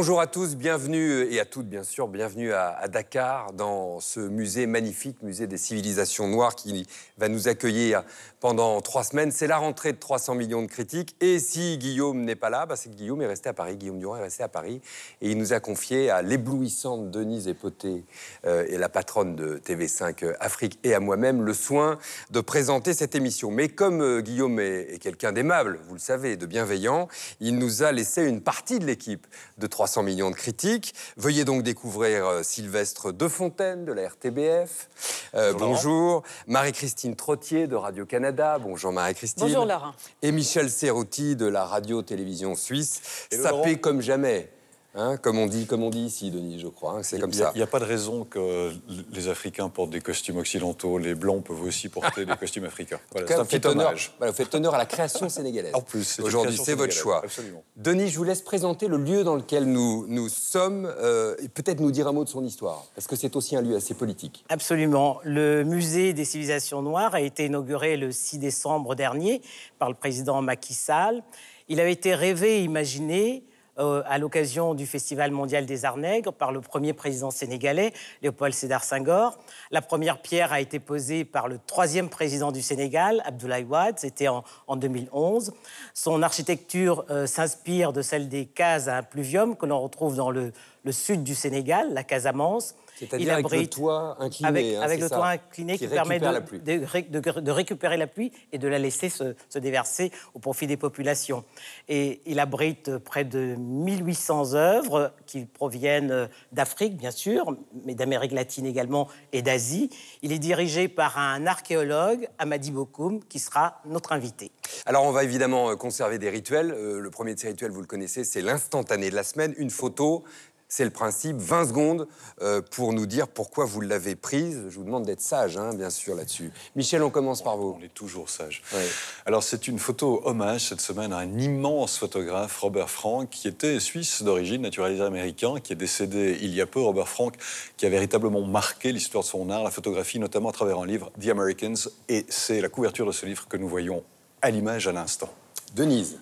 Bonjour à tous, bienvenue et à toutes bien sûr, bienvenue à, Dakar dans ce musée magnifique, musée des civilisations noires qui va nous accueillir pendant trois semaines. C'est la rentrée de 300 millions de critiques et si Guillaume n'est pas là, bah, c'est que Guillaume est resté à Paris. Guillaume Durand est resté à Paris et il nous a confié à l'éblouissante Denise Epoté euh, et la patronne de TV5 Afrique et à moi-même le soin de présenter cette émission. Mais comme euh, Guillaume est, est quelqu'un d'aimable, vous le savez, de bienveillant, il nous a laissé une partie de l'équipe de 300 millions de critiques. Veuillez donc découvrir euh, Sylvestre Defontaine de la RTBF. Euh, bonjour. bonjour. Marie-Christine Trottier de Radio-Canada. Bonjour Marie-Christine. Bonjour Laurent. Et Michel Serrouti de la radio-télévision suisse. Sapé comme jamais. Hein, comme, on dit, comme on dit ici, Denis, je crois. Hein, c'est comme ça. Il n'y a, pas de raison que les Africains portent des costumes occidentaux. Les Blancs peuvent aussi porter des costumes africains. Voilà, c'est un petit honneur, voilà, vous faites honneur à la création sénégalaise. En plus, aujourd'hui, c'est votre choix. Absolument. Denis, je vous laisse présenter le lieu dans lequel nous, nous sommes euh, et peut-être nous dire un mot de son histoire, parce que c'est aussi un lieu assez politique. Absolument. Le musée des civilisations noires a été inauguré le 6 décembre dernier par le président Macky Sall. Il avait été rêvé et imaginé euh, à l'occasion du Festival mondial des Arts Nègres par le premier président sénégalais, Léopold Sédar Senghor. La première pierre a été posée par le troisième président du Sénégal, Abdoulaye Wade, c'était en, en, 2011. Son architecture euh, s'inspire de celle des cases à pluvium que l'on retrouve dans le, le, sud du Sénégal, la Casamance. C'est-à-dire avec le toit incliné. Avec, hein, avec le ça, toit incliné qui, qui permet de, la pluie. De, de, de, récupérer la pluie et de la laisser se, se, déverser au profit des populations. Et il abrite près de 1800 œuvres qui proviennent d'Afrique, bien sûr, mais d'Amérique latine également et d'Asie. Il est dirigé par un archéologue, Amadi Bokoum, qui sera notre invité. Alors, on va évidemment conserver des rituels. Euh, le premier de ces rituels, vous le connaissez, c'est l'instantané de la semaine. Une photo c'est le principe, 20 secondes euh, pour nous dire pourquoi vous l'avez prise. Je vous demande d'être sage, hein, bien sûr, là-dessus. Michel, on commence par vous. On est toujours sage. Ouais. Alors, c'est une photo hommage cette semaine à un immense photographe, Robert Frank, qui était suisse d'origine, naturalisé américain, qui est décédé il y a peu. Robert Frank, qui a véritablement marqué l'histoire de son art, la photographie, notamment à travers un livre, The Americans. Et c'est la couverture de ce livre que nous voyons à l'image à l'instant. Denise.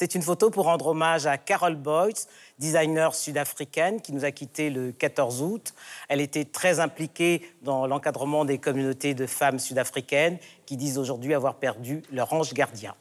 C'est une photo pour rendre hommage à Carol Boyce, designer sud-africaine qui nous a quittés le 14 août. Elle était très impliquée dans l'encadrement des communautés de femmes sud-africaines qui disent aujourd'hui avoir perdu leur ange gardien.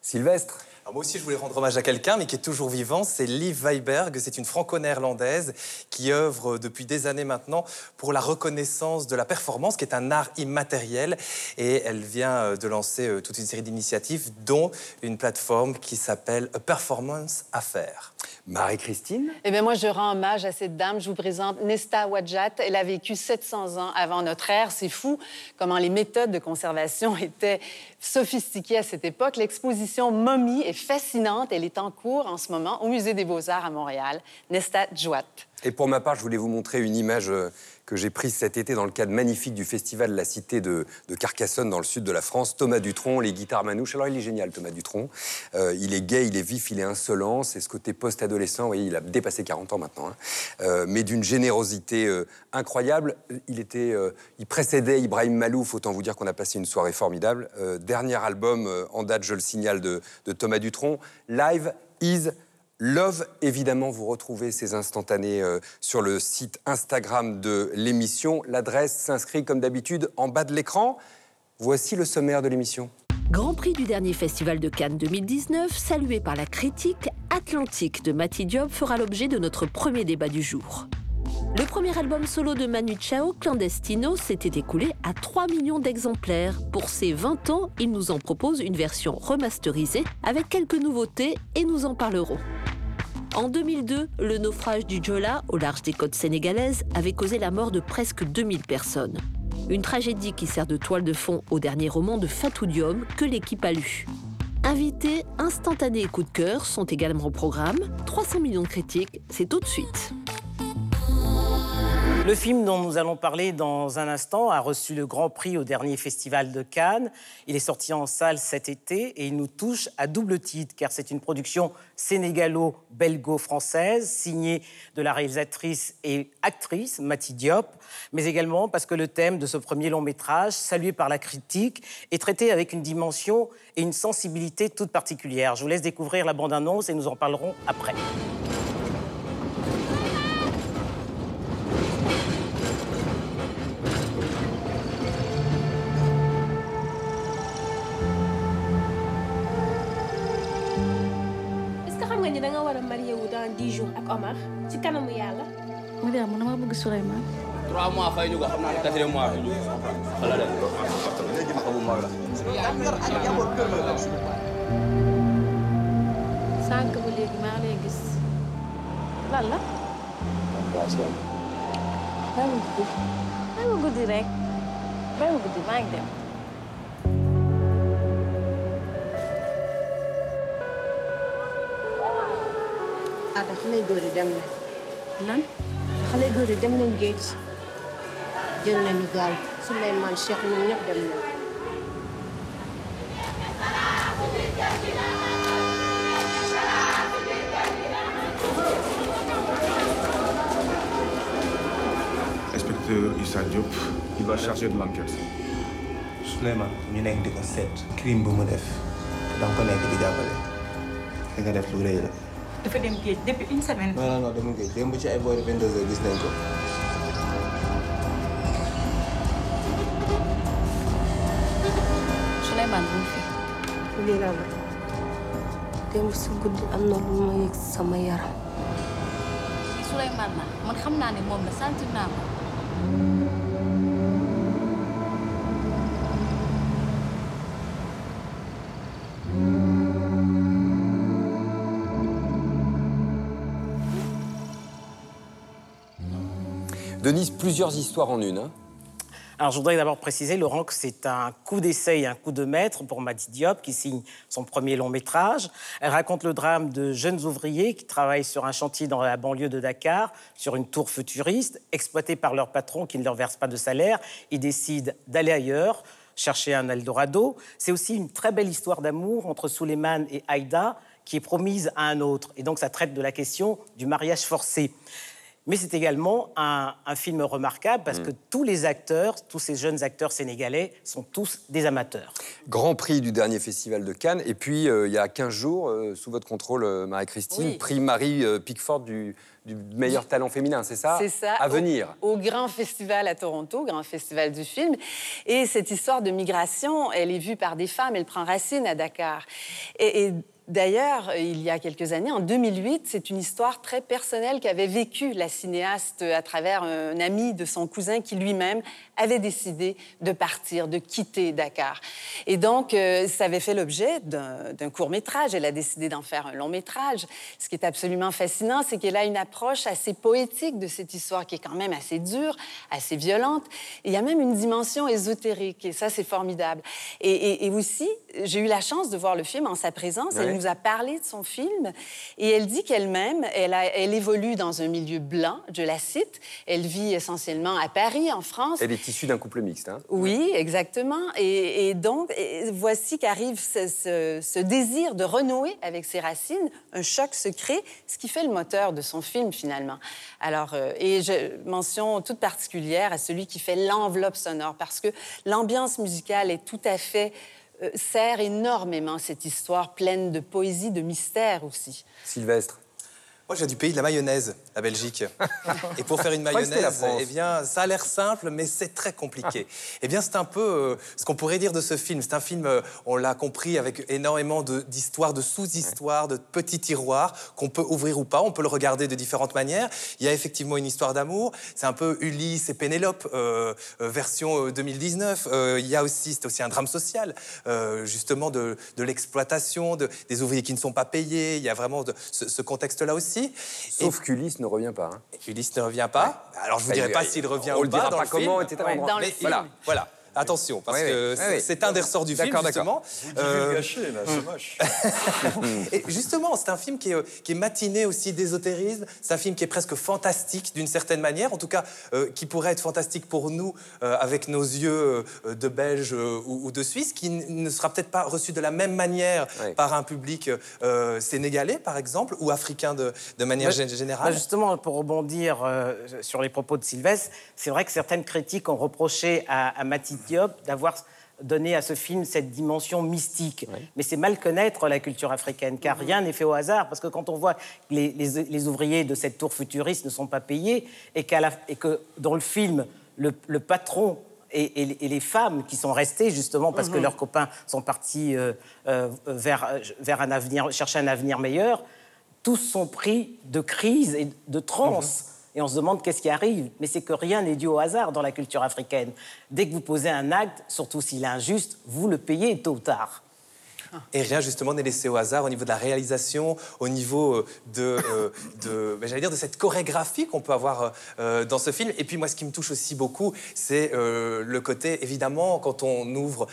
Sylvestre moi aussi, je voulais rendre hommage à quelqu'un, mais qui est toujours vivant. C'est Liv Weiberg. C'est une franco-néerlandaise qui œuvre depuis des années maintenant pour la reconnaissance de la performance, qui est un art immatériel. Et elle vient de lancer toute une série d'initiatives, dont une plateforme qui s'appelle A Performance Affaires. Marie-Christine? Eh bien, moi, je rends hommage à cette dame. Je vous présente Nesta Wadjat. Elle a vécu 700 ans avant notre ère. C'est fou comment les méthodes de conservation étaient sophistiquées à cette époque. L'exposition Momie est fascinante. Elle est en cours en ce moment au Musée des Beaux-Arts à Montréal. Nesta Djouat. Et pour ma part, je voulais vous montrer une image que j'ai prise cet été dans le cadre magnifique du festival La Cité de, Carcassonne, dans le sud de la France. Thomas Dutronc, les guitares manouches. Alors, il est génial, Thomas Dutronc. Euh, il est gay, il est vif, il est insolent. C'est ce côté post-adolescent. Vous voyez, il a dépassé 40 ans maintenant. Hein. Euh, mais d'une générosité euh, incroyable. Il, était, il précédait Ibrahim Malouf. Autant vous dire qu'on a passé une soirée formidable. Dernier album en date, je le signale, de, de Thomas Dutronc. Live is Love, évidemment, vous retrouvez ces instantanés euh, sur le site Instagram de l'émission. L'adresse s'inscrit comme d'habitude en bas de l'écran. Voici le sommaire de l'émission. Grand prix du dernier festival de Cannes 2019, salué par la critique, Atlantique de Mati Diop fera l'objet de notre premier débat du jour. Le premier album solo de Manu Chao, Clandestino, s'était écoulé à 3 millions d'exemplaires. Pour ses 20 ans, il nous en propose une version remasterisée avec quelques nouveautés et nous en parlerons. En 2002, le naufrage du Jola au large des côtes sénégalaises avait causé la mort de presque 2000 personnes. Une tragédie qui sert de toile de fond au dernier roman de Fatou Diom que l'équipe a lu. Invités, instantanés et coup de cœur sont également au programme. 300 millions de critiques, c'est tout de suite. Le film dont nous allons parler dans un instant a reçu le Grand Prix au dernier Festival de Cannes. Il est sorti en salle cet été et il nous touche à double titre car c'est une production sénégalo-belgo-française signée de la réalisatrice et actrice Mati Diop, mais également parce que le thème de ce premier long métrage, salué par la critique, est traité avec une dimension et une sensibilité toute particulière. Je vous laisse découvrir la bande-annonce et nous en parlerons après. Dans dix jours ak Omar ci kanamu yàlla. Mariam man dama bëgg Souleymane. trois mois fay ñu ko xam naa ne quatrième mois fay ñu ko wala de xamu mag la. sànq ba léegi maa lay gis lan la. ma bàyyi ma guddi rek bàyyi ma guddi maa ngi dem. Ah da xale góor yi dem na. lan? xale góor yi dem nañ géej jël nañu gaal Souleymane Cheikh ñoom ñëpp dem nañ. Inspecteur Issa Diop, il va charger de l'enquête. Souleymane ñu nekk di ko seet crime bu mu def da nga ko nekk di jàppale li nga def lu rëy la. Dafa dem géej depuis une semaine. non non non demul géej démb ci ay boori 22 heures gis nañ ko. Souleymane bu fi. lii la la démb si guddi am na lu ma yëg sama yaram. Souleymane man xam naa ne moom la sentir naa ko. Plusieurs histoires en une. hein. Alors, je voudrais d'abord préciser, Laurent, que c'est un coup d'essai un coup de maître pour Madi Diop, qui signe son premier long métrage. Elle raconte le drame de jeunes ouvriers qui travaillent sur un chantier dans la banlieue de Dakar, sur une tour futuriste, exploités par leur patron qui ne leur verse pas de salaire. Ils décident d'aller ailleurs, chercher un Eldorado. C'est aussi une très belle histoire d'amour entre Suleiman et Aïda, qui est promise à un autre. Et donc, ça traite de la question du mariage forcé. Mais c'est également un, un film remarquable parce que tous les acteurs, tous ces jeunes acteurs sénégalais sont tous des amateurs. Grand prix du dernier festival de Cannes. Et puis, euh, il y a 15 jours, euh, sous votre contrôle, euh, Marie-Christine, Oui. prix Marie euh, Pickford du, du meilleur talent féminin, c'est ça? C'est ça. À au- venir. Au, Grand Festival à Toronto, Grand Festival du film. Et cette histoire de migration, elle est vue par des femmes, elle prend racine à Dakar. Et, et d'ailleurs, il y a quelques années, en 2008, c'est une histoire très personnelle qu'avait vécue la cinéaste à travers un ami de son cousin qui lui-même avait décidé de partir, de quitter Dakar. Et donc, euh, ça avait fait l'objet d'un court métrage. Elle a décidé d'en faire un long métrage. Ce qui est absolument fascinant, c'est qu'elle a une approche assez poétique de cette histoire qui est quand même assez dure, assez violente. Et il y a même une dimension ésotérique, et ça, c'est formidable. Et, aussi, j'ai eu la chance de voir le film en sa présence. Elle nous a parlé de son film et elle dit qu'elle-même, elle, évolue dans un milieu blanc, je la cite. Elle vit essentiellement à Paris, en France. Elle est issue d'un couple mixte. hein. Oui, exactement. Et, et donc, et voici qu'arrive ce, ce- ce désir de renouer avec ses racines, un choc se crée, ce qui fait le moteur de son film finalement. Alors, euh, et je mention toute particulière à celui qui fait l'enveloppe sonore, parce que l'ambiance musicale est tout à fait sert énormément cette histoire pleine de poésie, de mystère aussi. Sylvestre. Moi, je viens du pays de la mayonnaise, la Belgique. Et pour faire une mayonnaise, eh bien, ça a l'air simple, mais c'est très compliqué. Eh bien, c'est un peu euh, ce qu'on pourrait dire de ce film. C'est un film, euh, on l'a compris, avec énormément d'histoires, de, sous-histoires, de petits tiroirs qu'on peut ouvrir ou pas. On peut le regarder de différentes manières. Il y a effectivement une histoire d'amour. C'est un peu Ulysse et Pénélope, euh, version euh, 2019. Euh, il y a aussi, c'est aussi un drame social, justement de, de l'exploitation, de- des ouvriers qui ne sont pas payés. Il y a vraiment de- ce, ce contexte-là aussi. Sauf qu'Ulysse ne revient pas. hein. Ulysse ne revient pas. Alors, je vous Bah, dirai pas s'il revient on ou le pas dira dans pas le comment, film. etc. Ouais, dans le Mais film. voilà, voilà. Attention, parce Oui, que Oui, c'est- oui. un des ressorts du film, D'accord, d'accord. justement. Euh, gâché, là, c'est moche. et justement, c'est un film qui est, euh, qui est matiné aussi d'ésotérisme. C'est un film qui est presque fantastique d'une certaine manière, en tout cas euh, qui pourrait être fantastique pour nous euh, avec nos yeux euh, de Belges euh, ou, ou de Suisses, qui ne sera peut-être pas reçu de la même manière par un public euh, sénégalais, par exemple, ou africain de, de manière Bah, gé- générale. Bah, justement, pour rebondir euh, sur les propos de Sylvestre, c'est vrai que certaines critiques ont reproché à, à Mati Diop d'avoir donné à ce film cette dimension mystique. Mais c'est mal connaître la culture africaine, car rien n'est fait au hasard, parce que quand on voit que les, les- les ouvriers de cette tour futuriste ne sont pas payés, et, la- et que dans le film, le, le patron et, et- et les femmes qui sont restées justement parce que leurs copains sont partis euh, euh, vers, vers un avenir, chercher un avenir meilleur, tous sont pris de crise et de transe. Et on se demande qu'est-ce qui arrive. Mais c'est que rien n'est dû au hasard dans la culture africaine. Dès que vous posez un acte, surtout s'il est injuste, vous le payez tôt ou tard. Et rien justement n'est laissé au hasard au niveau de la réalisation, au niveau euh, de, euh, de ben, j'allais dire de cette chorégraphie qu'on peut avoir euh, dans ce film. Et puis moi, ce qui me touche aussi beaucoup, c'est euh, le côté évidemment quand on ouvre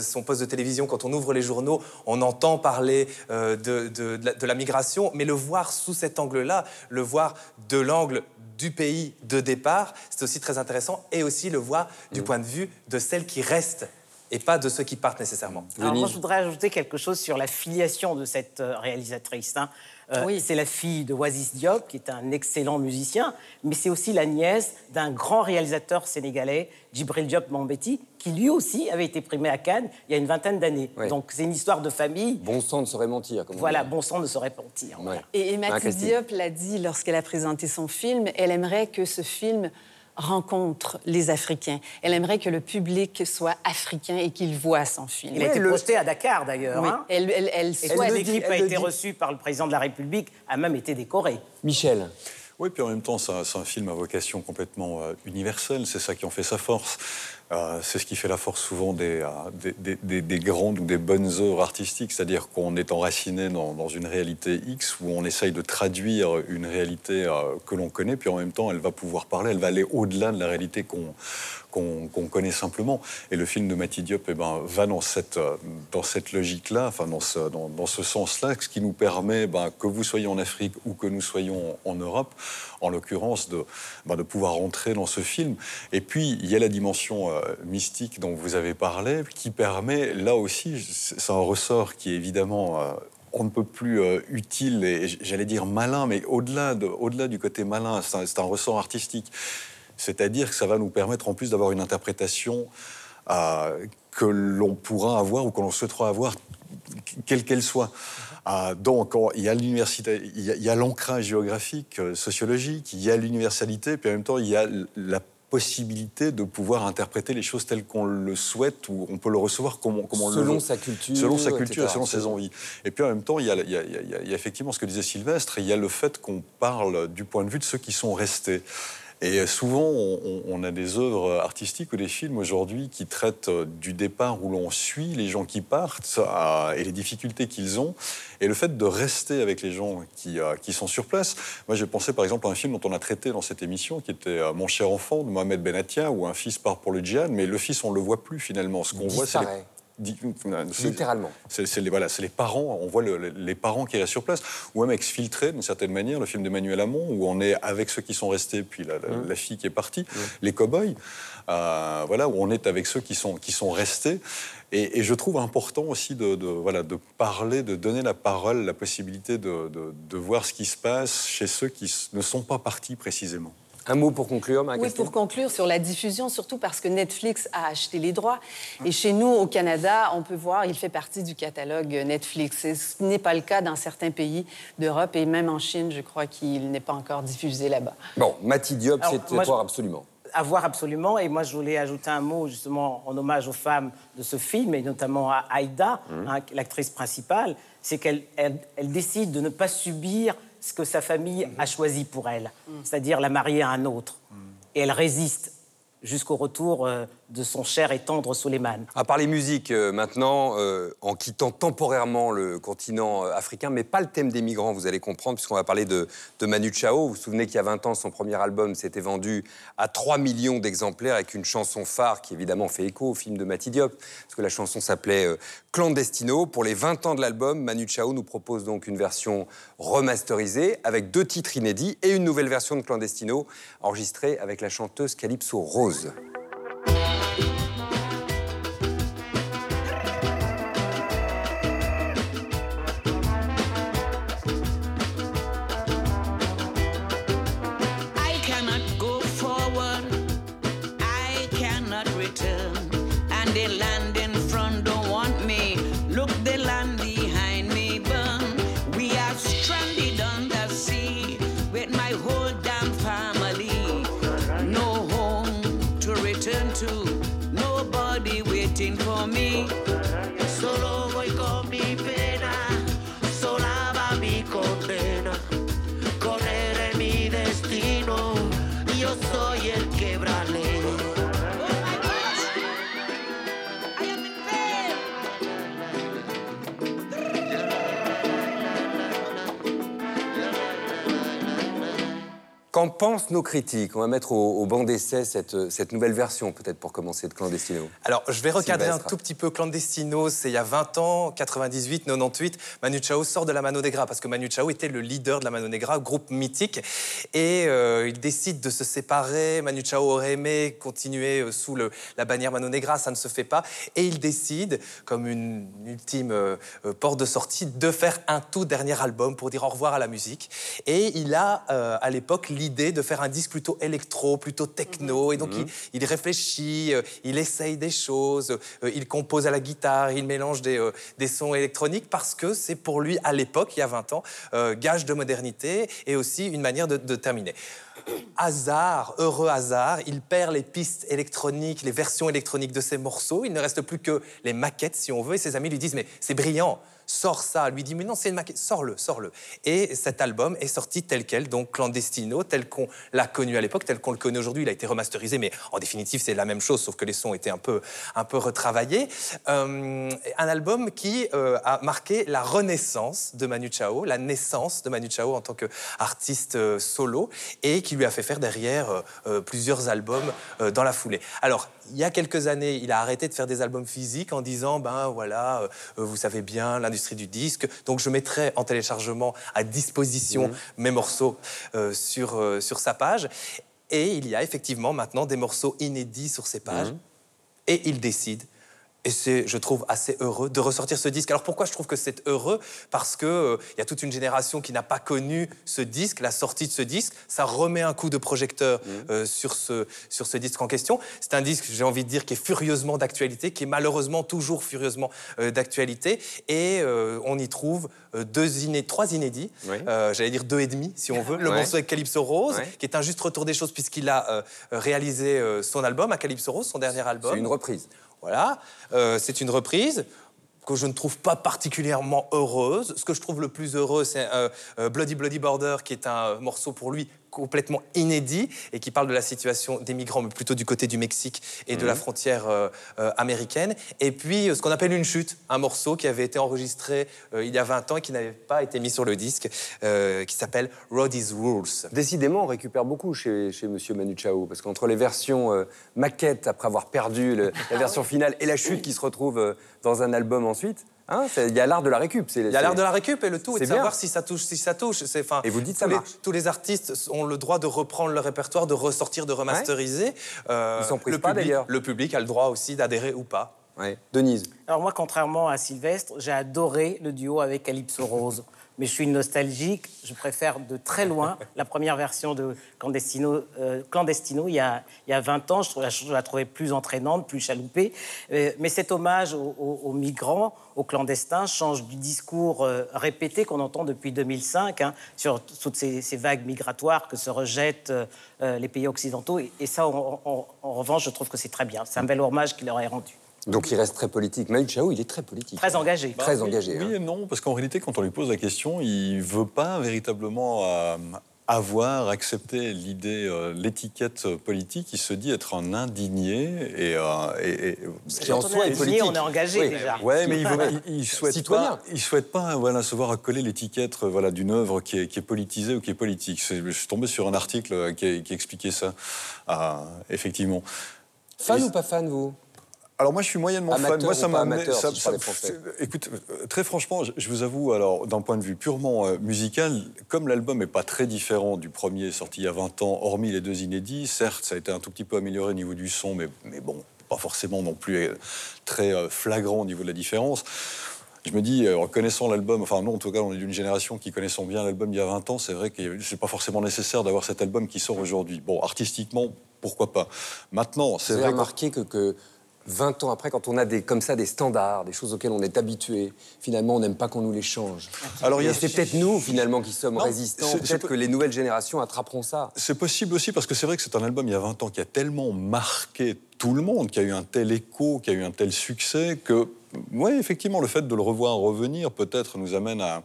son poste de télévision, quand on ouvre les journaux, on entend parler de, la, de la migration, mais le voir sous cet angle-là, le voir de l'angle du pays de départ, c'est aussi très intéressant, et aussi le voir du point de vue de celles qui restent et pas de ceux qui partent nécessairement. Alors moi, je voudrais ajouter quelque chose sur la filiation de cette euh, réalisatrice. hein. Euh, C'est la fille de Oasis Diop, qui est un excellent musicien, mais c'est aussi la nièce d'un grand réalisateur sénégalais, Djibril Diop Mambeti, qui lui aussi avait été primé à Cannes il y a une vingtaine d'années. Oui. Donc c'est une histoire de famille. Bon sang ne saurait mentir. Comme Voilà, bon sang ne saurait mentir. voilà. Et, et Mathilde Diop l'a dit lorsqu'elle a présenté son film, elle aimerait que ce film rencontre les Africains. Elle aimerait que le public soit africain et qu'il voit son film. Il a été projeté à Dakar d'ailleurs. Oui, hein. elle, elle, elle Et l'équipe a été reçue par le président de la République, a même été décorée. Michel. Oui, puis en même temps, c'est un, c'est un film à vocation complètement euh, universelle. C'est ça qui en fait sa force. Euh, c'est ce qui fait la force souvent des, euh, des, des- des- des grandes ou des bonnes œuvres artistiques, c'est-à-dire qu'on est enraciné dans, une réalité X où on essaye de traduire une réalité euh, que l'on connaît, puis en même temps, elle va pouvoir parler, elle va aller au-delà de la réalité qu'on qu'on connaît simplement. Et le film de Mati Diop eh ben, va dans cette, dans cette logique-là, enfin dans ce, dans, dans ce sens-là, ce qui nous permet, ben, que vous soyez en Afrique ou que nous soyons en Europe, en l'occurrence, de, ben, de pouvoir rentrer dans ce film. Et puis, il y a la dimension mystique dont vous avez parlé, qui permet, là aussi, c'est un ressort qui est évidemment... euh, on ne peut plus euh, utile et j'allais dire malin, mais au-delà de, au-delà du côté malin, c'est un, ressort artistique. C'est-à-dire que ça va nous permettre en plus d'avoir une interprétation euh, que l'on pourra avoir ou que l'on souhaitera avoir, quelle qu'elle soit. Euh, donc, on- il y a l'université, il y a- l'ancrage géographique, sociologique, il y a l'universalité, puis en même temps, il y a la possibilité de pouvoir interpréter les choses telles qu'on le souhaite ou on peut le recevoir comme on, comme on le Selon veut. sa culture, Selon sa culture et selon ses envies. Et puis en même temps, y a- y a- il y a effectivement ce que disait Sylvestre, il y a le fait qu'on parle du point de vue de ceux qui sont restés. Et souvent, on, a des œuvres artistiques ou des films aujourd'hui qui traitent euh, du départ où l'on suit les gens qui partent euh, et les difficultés qu'ils ont, et le fait de rester avec les gens qui, euh, qui sont sur place. Moi, j'ai pensé par exemple à un film dont on a traité dans cette émission, qui était euh, Mon cher enfant de Mohamed Benatia, où un fils part pour le djihad, mais le fils, on ne le voit plus finalement. Ce qu'on voit, c'est Euh, Littéralement. C'est les, voilà, c'est les parents, on voit le- le- les parents qui restent sur place, ou même exfiltrés d'une certaine manière, le film d'Emmanuel Hamon, où on est avec ceux qui sont restés, puis la, la- la fille qui est partie, les cow-boys, euh, voilà, où on est avec ceux qui sont, qui sont restés. Et, et je trouve important aussi de, de, voilà, de parler, de donner la parole, la possibilité de, de- de voir ce qui se passe chez ceux qui ne sont pas partis précisément. Un mot pour conclure, Oui, Marie-Christine pour conclure sur la diffusion, surtout parce que Netflix a acheté les droits. Et chez nous, au Canada, on peut voir, il fait partie du catalogue Netflix. Et ce n'est pas le cas dans certains pays d'Europe et même en Chine, je crois qu'il n'est pas encore diffusé là-bas. Bon, Mati Diop, c'est à voir absolument. À voir absolument. Et moi, je voulais ajouter un mot justement en hommage aux femmes de ce film, et notamment à Aïda, hein, l'actrice principale. C'est qu'elle elle, elle décide de ne pas subir ce que sa famille a choisi pour elle, c'est-à-dire la marier à un autre. Et elle résiste jusqu'au retour euh, de son cher et tendre Suleiman. À parler musique euh, maintenant, euh, en quittant temporairement le continent euh, africain, mais pas le thème des migrants, vous allez comprendre, puisqu'on va parler de, Manu Chao. Vous vous souvenez qu'il y a 20 ans, son premier album s'était vendu à 3 millions d'exemplaires avec une chanson phare qui évidemment fait écho au film de Mati Diop, parce que la chanson s'appelait Clandestino. Pour les 20 ans de l'album, Manu Chao nous propose donc une version remasterisée avec deux titres inédits et une nouvelle version de Clandestino enregistrée avec la chanteuse Calypso Rose. Qu'en pensent nos critiques? On va mettre au, au banc d'essai cette, cette nouvelle version, peut-être pour commencer, de Clandestino. Alors, je vais recadrer un tout petit peu Clandestino. C'est il y a 20 ans, 98, 98. Manu Chao sort de la Mano Negra parce que Manu Chao était le leader de la Mano Negra, groupe mythique. Et euh, il décide de se séparer. Manu Chao aurait aimé continuer euh, sous le- la bannière Mano Negra. Ça ne se fait pas. Et il décide, comme une ultime euh, euh, porte de sortie, de faire un tout dernier album pour dire au revoir à la musique. Et il a, euh, à l'époque, l'idée de faire un disque plutôt électro, plutôt techno. Et donc, il, il réfléchit, euh, il essaye des choses, euh, il compose à la guitare, il mélange des, euh, des sons électroniques parce que c'est pour lui, à l'époque, il y a 20 ans, gage de modernité et aussi une manière de, de terminer. Hasard, heureux hasard, il perd les pistes électroniques, les versions électroniques de ses morceaux. Il ne reste plus que les maquettes, si on veut. Et ses amis lui disent Mais c'est brillant, sors ça. Lui dit Mais non, c'est une maquette, sors-le, sors-le. Et cet album est sorti tel quel, donc clandestino, tel qu'on l'a connu à l'époque, tel qu'on le connaît aujourd'hui. Il a été remasterisé, mais en définitive, c'est la même chose, sauf que les sons étaient un peu, un peu retravaillés. Euh, un album qui euh, a marqué la renaissance de Manu Chao, la naissance de Manu Chao en tant qu'artiste euh, solo, et qui lui a fait faire derrière plusieurs albums dans la foulée. Alors, il y a quelques années, il a arrêté de faire des albums physiques en disant, ben voilà, euh, vous savez bien, l'industrie du disque, donc je mettrai en téléchargement à disposition Mhm. mes morceaux euh, sur, euh, sur sa page. Et il y a effectivement maintenant des morceaux inédits sur ses pages. Mhm. Et il décide et c'est, je trouve, assez heureux de ressortir ce disque. Alors pourquoi je trouve que c'est heureux? Parce qu'il il y a toute une génération qui n'a pas connu ce disque, la sortie de ce disque. Ça remet un coup de projecteur euh, sur, ce, sur ce disque en question. C'est un disque, j'ai envie de dire, qui est furieusement d'actualité, qui est malheureusement toujours furieusement euh, d'actualité. Et euh, on y trouve euh, deux iné- trois inédits, Oui. Euh, j'allais dire deux et demi, si on veut. Le Ouais. morceau avec Calypso Rose, Ouais. qui est un juste retour des choses puisqu'il a euh, réalisé euh, son album à Calypso Rose, son dernier album. C'est une reprise. Voilà, Euh, c'est une reprise que je ne trouve pas particulièrement heureuse. Ce que je trouve le plus heureux, c'est euh, euh, Bloody Bloody Border, qui est un morceau pour lui complètement inédit et qui parle de la situation des migrants, mais plutôt du côté du Mexique et de Mhm. la frontière euh, euh, américaine. Et puis, euh, ce qu'on appelle une chute, un morceau qui avait été enregistré il y a 20 ans et qui n'avait pas été mis sur le disque, qui s'appelle Road is Rules. Décidément, on récupère beaucoup chez, chez Monsieur Manu Chao, parce qu'entre les versions maquettes, après avoir perdu le- la version finale, et la chute qui se retrouve dans un album ensuite, hein, c'est- il y a l'art de la récup. c'est- Il y a l'art de la récup et le tout est de c'est bien. savoir si ça touche, si ça touche. Et vous dites tous ça les, marche. Tous les artistes ont le droit de reprendre leur répertoire, de ressortir, de remasteriser. Euh, Ils privent le pas, d'ailleurs. Le public a le droit aussi d'adhérer ou pas. Ouais. Denise. Alors moi, contrairement à Sylvestre, j'ai adoré le duo avec Calypso Rose. Mais je suis nostalgique, je préfère de très loin la première version de Clandestino, euh, Clandestino il, y a, il y a 20 ans. Je, trouve, je la trouvais plus entraînante, plus chaloupée. Euh, mais cet hommage aux, aux- aux migrants, aux clandestins, change du discours euh, répété qu'on entend depuis 2005 hein, sur toutes ces, ces vagues migratoires que se rejettent les pays occidentaux. Et, et ça, en, revanche, je trouve que c'est très bien. C'est un bel hommage qu'il leur est rendu. Donc il reste très politique. Manu Chao, il est très politique. Très engagé. Très Bah, oui, engagé. Oui hein. et non, parce qu'en réalité, quand on lui pose la question, il veut pas véritablement euh, avoir accepté l'idée, euh, l'étiquette politique. Il se dit être un indigné et, euh, et- et- Ce qui en soi est politique. on est engagé Oui. déjà. Ouais, mais il, veut- il- il souhaite Citoyen. pas, il souhaite pas, voilà, se voir accoler l'étiquette, euh, voilà, d'une œuvre qui est, qui est politisée ou qui est politique. Je suis tombé sur un article qui, qui expliquait ça, effectivement. Fan Et- ou pas fan, vous? Alors moi, je suis moyennement Amateur fan. Moi, ça m'a amateur, ça- si ça- Écoute, très franchement, je, je vous avoue, alors d'un point de vue purement euh, musical, comme l'album n'est pas très différent du premier sorti il y a 20 ans, hormis les deux inédits, certes, ça a été un tout petit peu amélioré au niveau du son, mais, mais bon, pas forcément non plus euh, très euh, flagrant au niveau de la différence. Je me dis, en connaissant l'album, enfin non, en tout cas, on est d'une génération qui connaissons bien l'album il y a 20 ans, c'est vrai que c'est pas forcément nécessaire d'avoir cet album qui sort aujourd'hui. Bon, artistiquement, pourquoi pas. Maintenant, c'est Vous avez vrai remarqué que, que 20 ans après, quand on a des, comme ça des standards, des choses auxquelles on est habitué, finalement, on n'aime pas qu'on nous les change. Alors, il y a- Et c'est peut-être nous, finalement, qui sommes Non, résistants. Peut-être que les nouvelles générations attraperont ça. C'est possible aussi parce que c'est vrai que c'est un album il y a 20 ans qui a tellement marqué tout le monde, qui a eu un tel écho, qui a eu un tel succès que, ouais, effectivement, le fait de le revoir revenir peut-être nous amène à,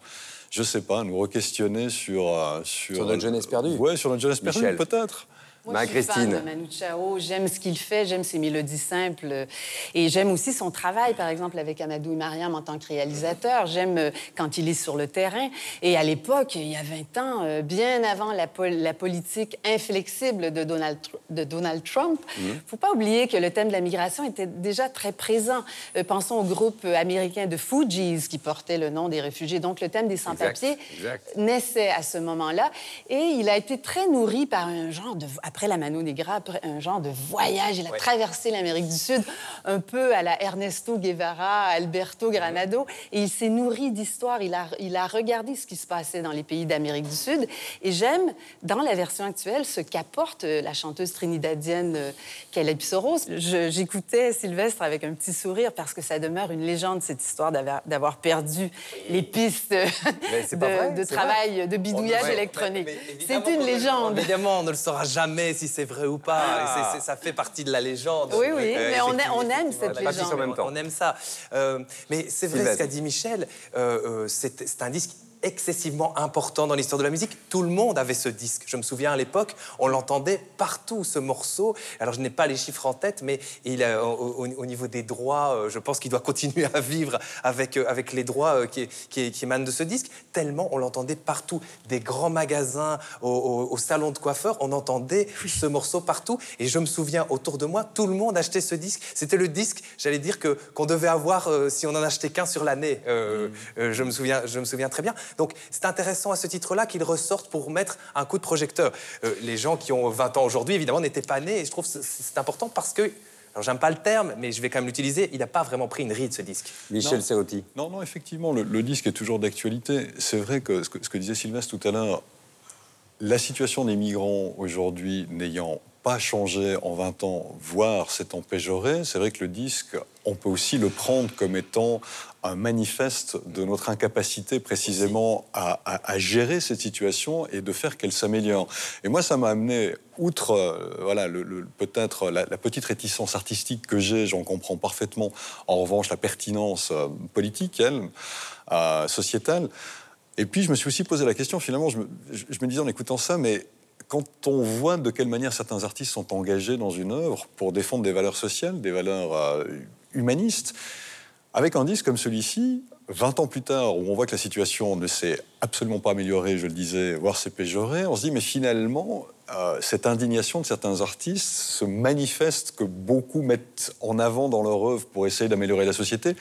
je sais pas, nous re-questionner sur, euh, sur Sur notre jeunesse perdue. Ouais, sur notre jeunesse perdue, peut-être. Moi, je suis fan Marie-Christine. de Manu Chao. J'aime ce qu'il fait, j'aime ses mélodies simples. Et j'aime aussi son travail, par exemple, avec Amadou et Mariam en tant que réalisateur. J'aime euh, quand il est sur le terrain. Et à l'époque, il y a 20 ans, euh, bien avant la, pol- la politique inflexible de Donald, Tr- de Donald Trump, il ne faut pas oublier que le thème de la migration était déjà très présent. Euh, pensons au groupe américain de Fugees qui portait le nom des réfugiés. Donc, le thème des sans-papiers naissait à ce moment-là. Et il a été très nourri par un genre de, après la Mano Negra, après un genre de voyage. Il a traversé l'Amérique du Sud un peu à la Ernesto Guevara, Alberto Granado. Et il s'est nourri d'histoire. Il a, il a regardé ce qui se passait dans les pays d'Amérique du Sud. Et j'aime, dans la version actuelle, ce qu'apporte euh, la chanteuse trinidadienne euh, Caleb Soros. J'écoutais Sylvestre avec un petit sourire parce que ça demeure une légende, cette histoire d'avoir- perdu les pistes euh, de, vrai, travail, de bidouillage Ouais, électronique. C'est une légende. Évidemment, on ne le saura jamais si c'est vrai ou pas. Ah. Et ça fait partie de la légende. Oui, oui, mais on aime- on cette la- légende. en même temps. On aime ça. Euh, mais c'est vrai Sylvain. ce qu'a dit Michel. euh, euh, c'est un disque excessivement important dans l'histoire de la musique. Tout le monde avait ce disque. Je me souviens à l'époque, on l'entendait partout, ce morceau. Alors, je n'ai pas les chiffres en tête, mais il, a- au, au- au niveau des droits, euh, je pense qu'il doit continuer à vivre avec, euh, avec les droits euh, qui, qui- qui émanent de ce disque. Tellement on l'entendait partout. Des grands magasins, au, au- au salon de coiffeur, on entendait ce morceau partout. Et je me souviens, autour de moi, tout le monde achetait ce disque. C'était le disque, j'allais dire, que- qu'on devait avoir euh, si on en achetait qu'un sur l'année. Euh, euh, je, me souviens, je me souviens très bien. Donc, c'est intéressant à ce titre-là qu'il ressorte pour mettre un coup de projecteur. Euh, les gens qui ont 20 ans aujourd'hui, évidemment, n'étaient pas nés. Et je trouve que c'est- important parce que, alors j'aime pas le terme, mais je vais quand même l'utiliser, il n'a pas vraiment pris une ride, ce disque. Michel Non. Serrotti. Non, non, effectivement, le, le disque est toujours d'actualité. C'est vrai que ce, que ce que disait Sylvestre tout à l'heure, la situation des migrants aujourd'hui n'ayant pas changé en 20 ans, voire s'étant péjorée, c'est vrai que le disque, on peut aussi le prendre comme étant un manifeste de notre incapacité précisément à, gérer cette situation et de faire qu'elle s'améliore. Et moi, ça m'a amené, outre euh, voilà, peut-être la, petite réticence artistique que j'ai, j'en comprends parfaitement, en revanche, la pertinence euh, politique, elle, euh, sociétale. Et puis, je me suis aussi posé la question, finalement, je me, je me disais en écoutant ça, mais quand on voit de quelle manière certains artistes sont engagés dans une œuvre pour défendre des valeurs sociales, des valeurs humanistes, avec un disque comme celui-ci, 20 ans plus tard, où on voit que la situation ne s'est absolument pas améliorée, je le disais, voire s'est péjorée, on se dit, mais finalement, euh, cette indignation de certains artistes, ce manifeste que beaucoup mettent en avant dans leur œuvre pour essayer d'améliorer la société,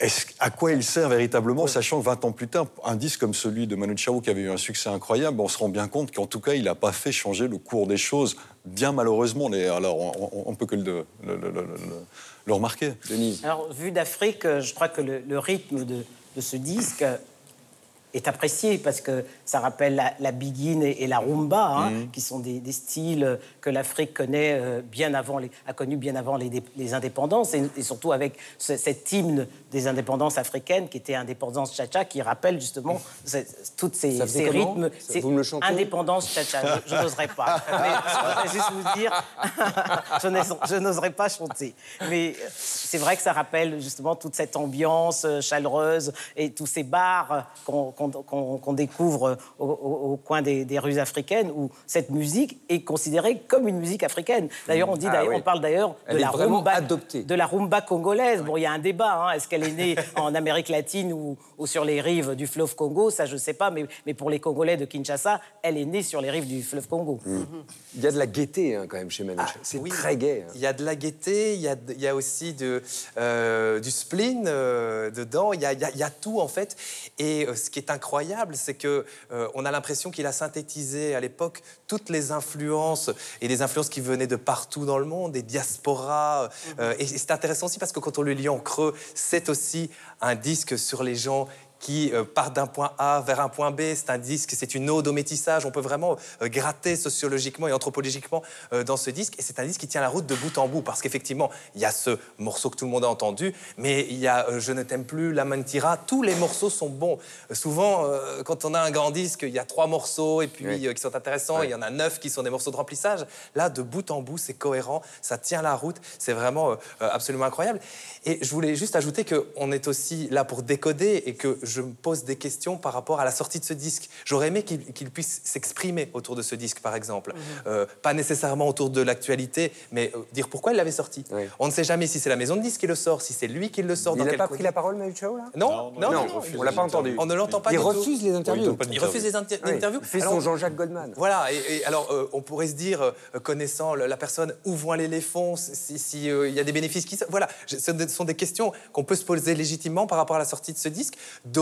est-ce- à quoi il sert véritablement, sachant que 20 ans plus tard, un disque comme celui de Manu Chao, qui avait eu un succès incroyable, on se rend bien compte qu'en tout cas, il n'a pas fait changer le cours des choses, bien malheureusement. Mais alors, on ne peut que le, le- le- le- le- remarquer. Denise? Alors, vu d'Afrique, euh, je crois que le, rythme de, ce disque est apprécié parce que ça rappelle la, la biguine et, et la rumba, hein, Mhm. qui sont des, des styles que l'Afrique connaît euh, bien avant les, a connu bien avant les, dé- les indépendances et, et surtout avec ce- cet hymne des indépendances africaines qui était indépendance cha-cha qui rappelle justement toutes ces, rythmes. Ça- vous me le chantez Indépendance cha-cha, je, je n'oserais pas. Mais je juste vous dire, je n'os- je n'oserais pas chanter. Mais c'est vrai que ça rappelle justement toute cette ambiance euh, chaleureuse et tous ces bars qu'on qu'on- qu'on- découvre au, au- au coin des, des rues africaines où cette musique est considérée comme une musique africaine. D'ailleurs, on dit, Ah d'ailleurs, oui. on parle d'ailleurs de la rumba, adoptée. de la rumba congolaise. Bon, il y a un débat. hein. Est-ce qu'elle est née en Amérique latine ou, ou sur les rives du fleuve Congo? Ça, je ne sais pas. Mais, mais pour les Congolais de Kinshasa, elle est née sur les rives du fleuve Congo. Il y a de la gaieté hein, quand même chez Manu Chao. C'est Oui, très gai. hein. Il y a de la gaieté, il y a, il y a aussi de, euh, du spleen euh, dedans, il y, a, il y a- il y a tout en fait. Et euh, ce qui est incroyable, c'est que euh, on a l'impression qu'il a synthétisé à l'époque toutes les influences et des influences qui venaient de partout dans le monde, des diasporas. euh, et c'est intéressant aussi parce que quand on le lit en creux, c'est aussi un disque sur les gens qui euh, partent d'un point A vers un point B. C'est un disque, c'est une ode au métissage. On peut vraiment euh, gratter sociologiquement et anthropologiquement euh, dans ce disque. Et c'est un disque qui tient la route de bout en bout. Parce qu'effectivement, il y a ce morceau que tout le monde a entendu, mais il y a Je ne t'aime plus, La Mentira. Tous les morceaux sont bons. Souvent, quand on a un grand disque, il y a trois morceaux et puis Oui. qui sont intéressants. Il y en a neuf qui sont des morceaux de remplissage. Là, de bout en bout, c'est cohérent. Ça tient la route. C'est vraiment absolument incroyable. Et je voulais juste ajouter qu'on est aussi là pour décoder et que je me pose des questions par rapport à la sortie de ce disque. J'aurais aimé qu'il qu'il puisse s'exprimer autour de ce disque, par exemple. Mhm. Euh, pas nécessairement autour de l'actualité, mais euh, dire pourquoi il l'avait sorti. On ne sait jamais si c'est la maison de disque qui le sort, si c'est lui qui le sort. Il n'a pas pris la parole, Manu Chao, là? Non, non, non, non, on l'a pas entendu. On ne l'entend pas Il du tout. refuse les interviews. Il refuse les inter- Oui, interviews. Il fait Alors, son Jean-Jacques Goldman. Voilà, et, et alors euh, on pourrait se dire, euh, connaissant la personne, où vont aller les fonds, si, si, euh, il y a des bénéfices qui... Voilà, je- ce sont des questions qu'on peut se poser légitimement par rapport à la sortie de ce disque,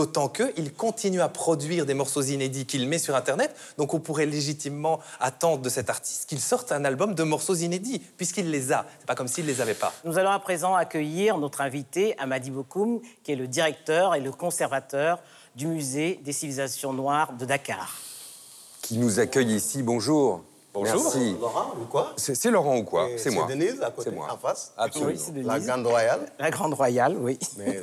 d'autant qu'il continue à produire des morceaux inédits qu'il met sur Internet, donc on pourrait légitimement attendre de cet artiste qu'il sorte un album de morceaux inédits, puisqu'il les a. C'est pas comme s'il les avait pas. Nous allons à présent accueillir notre invité, Amadi Bokoum, qui est le directeur et le conservateur du musée des civilisations noires de Dakar. Qui nous accueille ici. Bonjour. Bonjour. Merci. Laurent ou quoi? C'est c'est Laurent ou quoi? C'est moi. Denise à côté, C'est moi. en face. Absolument. Oui, c'est Denise. La Grande Royale. La Grande Royale, oui. Mais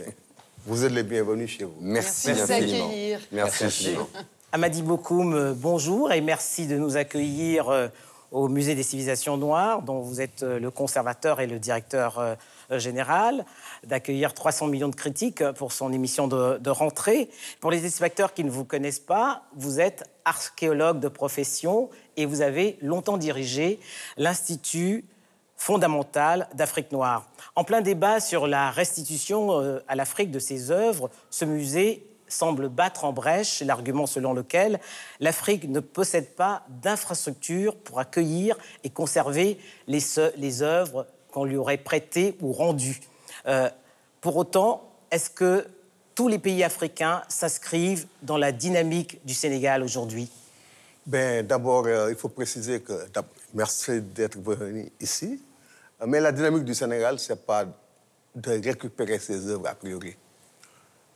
vous êtes les bienvenus chez vous. Merci, Merci infiniment. accueillir. Merci infiniment. Amadi Bokoum, euh, bonjour et merci de nous accueillir euh, au Musée des civilisations noires, dont vous êtes euh, le conservateur et le directeur général, d'accueillir 300 millions de critiques pour son émission de, de rentrée. Pour les téléspectateurs qui ne vous connaissent pas, vous êtes archéologue de profession et vous avez longtemps dirigé l'Institut fondamental d'Afrique noire. En plein débat sur la restitution euh, à l'Afrique de ses œuvres, ce musée semble battre en brèche l'argument selon lequel l'Afrique ne possède pas d'infrastructure pour accueillir et conserver les, œuvres qu'on lui aurait prêtées ou rendues. Euh, pour autant, est-ce que tous les pays africains s'inscrivent dans la dynamique du Sénégal aujourd'hui? Ben, D'abord, euh, il faut préciser que merci d'être venu ici. Mais la dynamique du Sénégal, ce n'est pas de récupérer ses œuvres a priori.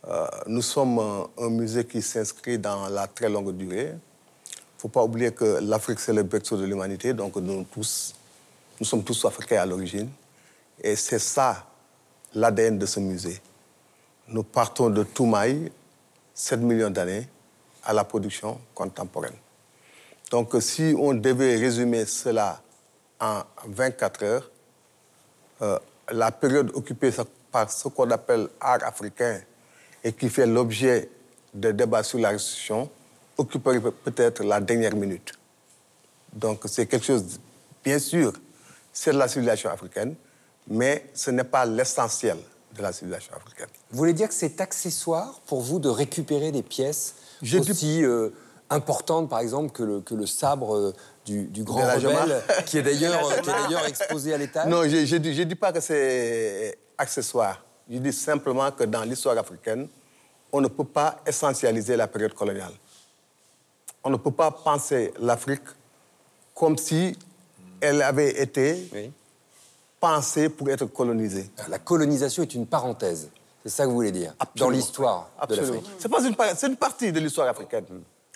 Euh, nous sommes un musée qui s'inscrit dans la très longue durée. Il ne faut pas oublier que l'Afrique, c'est le berceau de l'humanité, donc nous tous, nous sommes tous africains à l'origine. Et c'est ça l'ADN de ce musée. Nous partons de Toumaï, 7 millions d'années, à la production contemporaine. Donc, si on devait résumer cela en 24 heures, euh, la période occupée par ce qu'on appelle art africain et qui fait l'objet de débats sur la restitution occuperait peut- peut-être la dernière minute. Donc, c'est quelque chose, bien sûr, c'est de la civilisation africaine, mais ce n'est pas l'essentiel de la civilisation africaine. Vous voulez dire que c'est accessoire pour vous de récupérer des pièces J'ai dit- aussi euh, importantes, par exemple, que le, que le sabre euh, du, du grand rebelle, qui est d'ailleurs exposé à l'étage Non, je ne dis, pas que c'est accessoire. Je dis simplement que dans l'histoire africaine, on ne peut pas essentialiser la période coloniale. On ne peut pas penser l'Afrique comme si elle avait été pensée pour être colonisée. La colonisation est une parenthèse. C'est ça que vous voulez dire Dans l'histoire de l'Afrique. C'est pas une, c'est une partie de l'histoire africaine.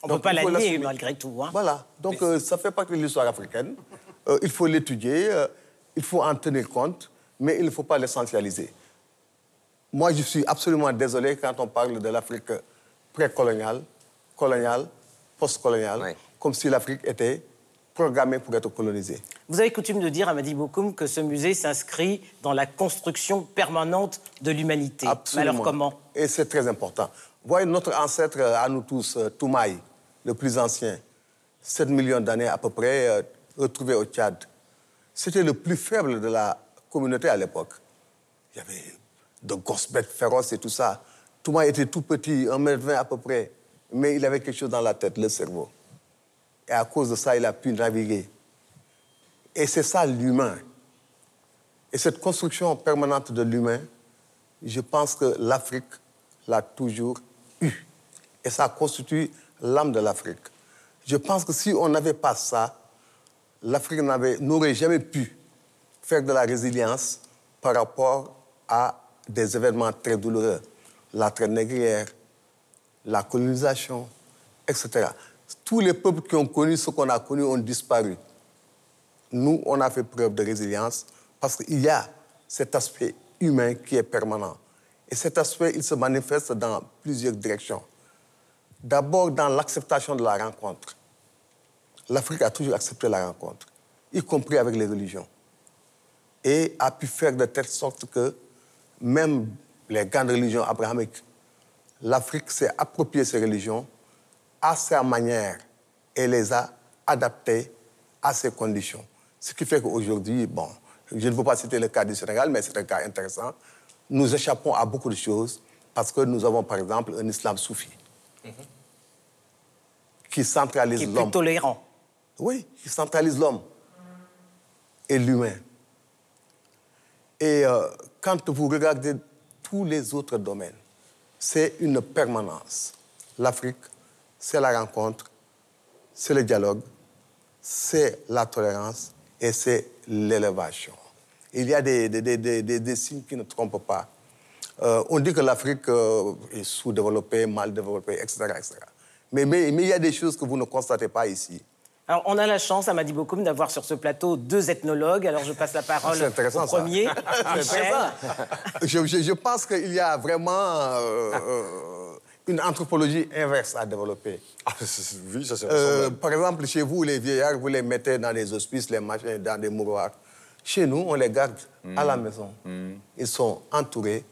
On ne peut pas la nier malgré tout. hein. Voilà. Donc, euh, ça fait partie de l'histoire africaine. Euh, il faut l'étudier, euh, il faut en tenir compte, mais il ne faut pas l'essentialiser. Moi, je suis absolument désolé quand on parle de l'Afrique précoloniale, coloniale, postcoloniale, comme si l'Afrique était programmée pour être colonisée. Vous avez coutume de dire à Madi Bokoum que ce musée s'inscrit dans la construction permanente de l'humanité. Mais Absolument. alors comment? Et c'est très important. Voyez notre ancêtre à nous tous, Toumaï, le plus ancien, 7 millions d'années à peu près, euh, retrouvé au Tchad. C'était le plus faible de la communauté à l'époque. Il y avait de grosses bêtes féroces et tout ça. Toumaï était tout petit, 1m20 à peu près, mais il avait quelque chose dans la tête, le cerveau. Et à cause de ça, il a pu naviguer. Et c'est ça l'humain. Et cette construction permanente de l'humain, je pense que l'Afrique l'a toujours eu. Et ça constitue l'âme de l'Afrique. Je pense que si on n'avait pas ça, l'Afrique n'aurait jamais pu faire de la résilience par rapport à des événements très douloureux. La traite négrière, la colonisation, etc. Tous les peuples qui ont connu ce qu'on a connu ont disparu. Nous, on a fait preuve de résilience parce qu'il y a cet aspect humain qui est permanent. Et cet aspect, il se manifeste dans plusieurs directions. D'abord, dans l'acceptation de la rencontre. L'Afrique a toujours accepté la rencontre, y compris avec les religions. Et a pu faire de telle sorte que même les grandes religions abrahamiques, l'Afrique s'est approprié ces religions à sa manière et les a adaptées à ses conditions. Ce qui fait qu'aujourd'hui, bon, je ne veux pas citer le cas du Sénégal, mais c'est un cas intéressant. Nous échappons à beaucoup de choses parce que nous avons, par exemple, un islam soufi qui centralise Qui est plus l'homme. tolérant. Oui, qui centralise l'homme et l'humain. Et euh, quand vous regardez tous les autres domaines, c'est une permanence. L'Afrique, c'est la rencontre, c'est le dialogue, c'est la tolérance et c'est l'élévation. Il y a des, des- des- des- des- des signes qui ne trompent pas. Euh, on dit que l'Afrique euh, est sous-développée, mal développée, etc. etc. Mais, mais, mais il y a des choses que vous ne constatez pas ici. Alors, on a la chance, à Madi Bokoum, d'avoir sur ce plateau deux ethnologues. Alors, je passe la parole au ça. premier, C'est. Je, je- je pense qu'il y a vraiment euh, une anthropologie inverse à développer. oui, ça c'est Euh, par exemple, chez vous, les vieillards, vous les mettez dans des hospices, les machins, dans des mouroirs. Chez nous, on les garde à la maison. Ils sont entourés,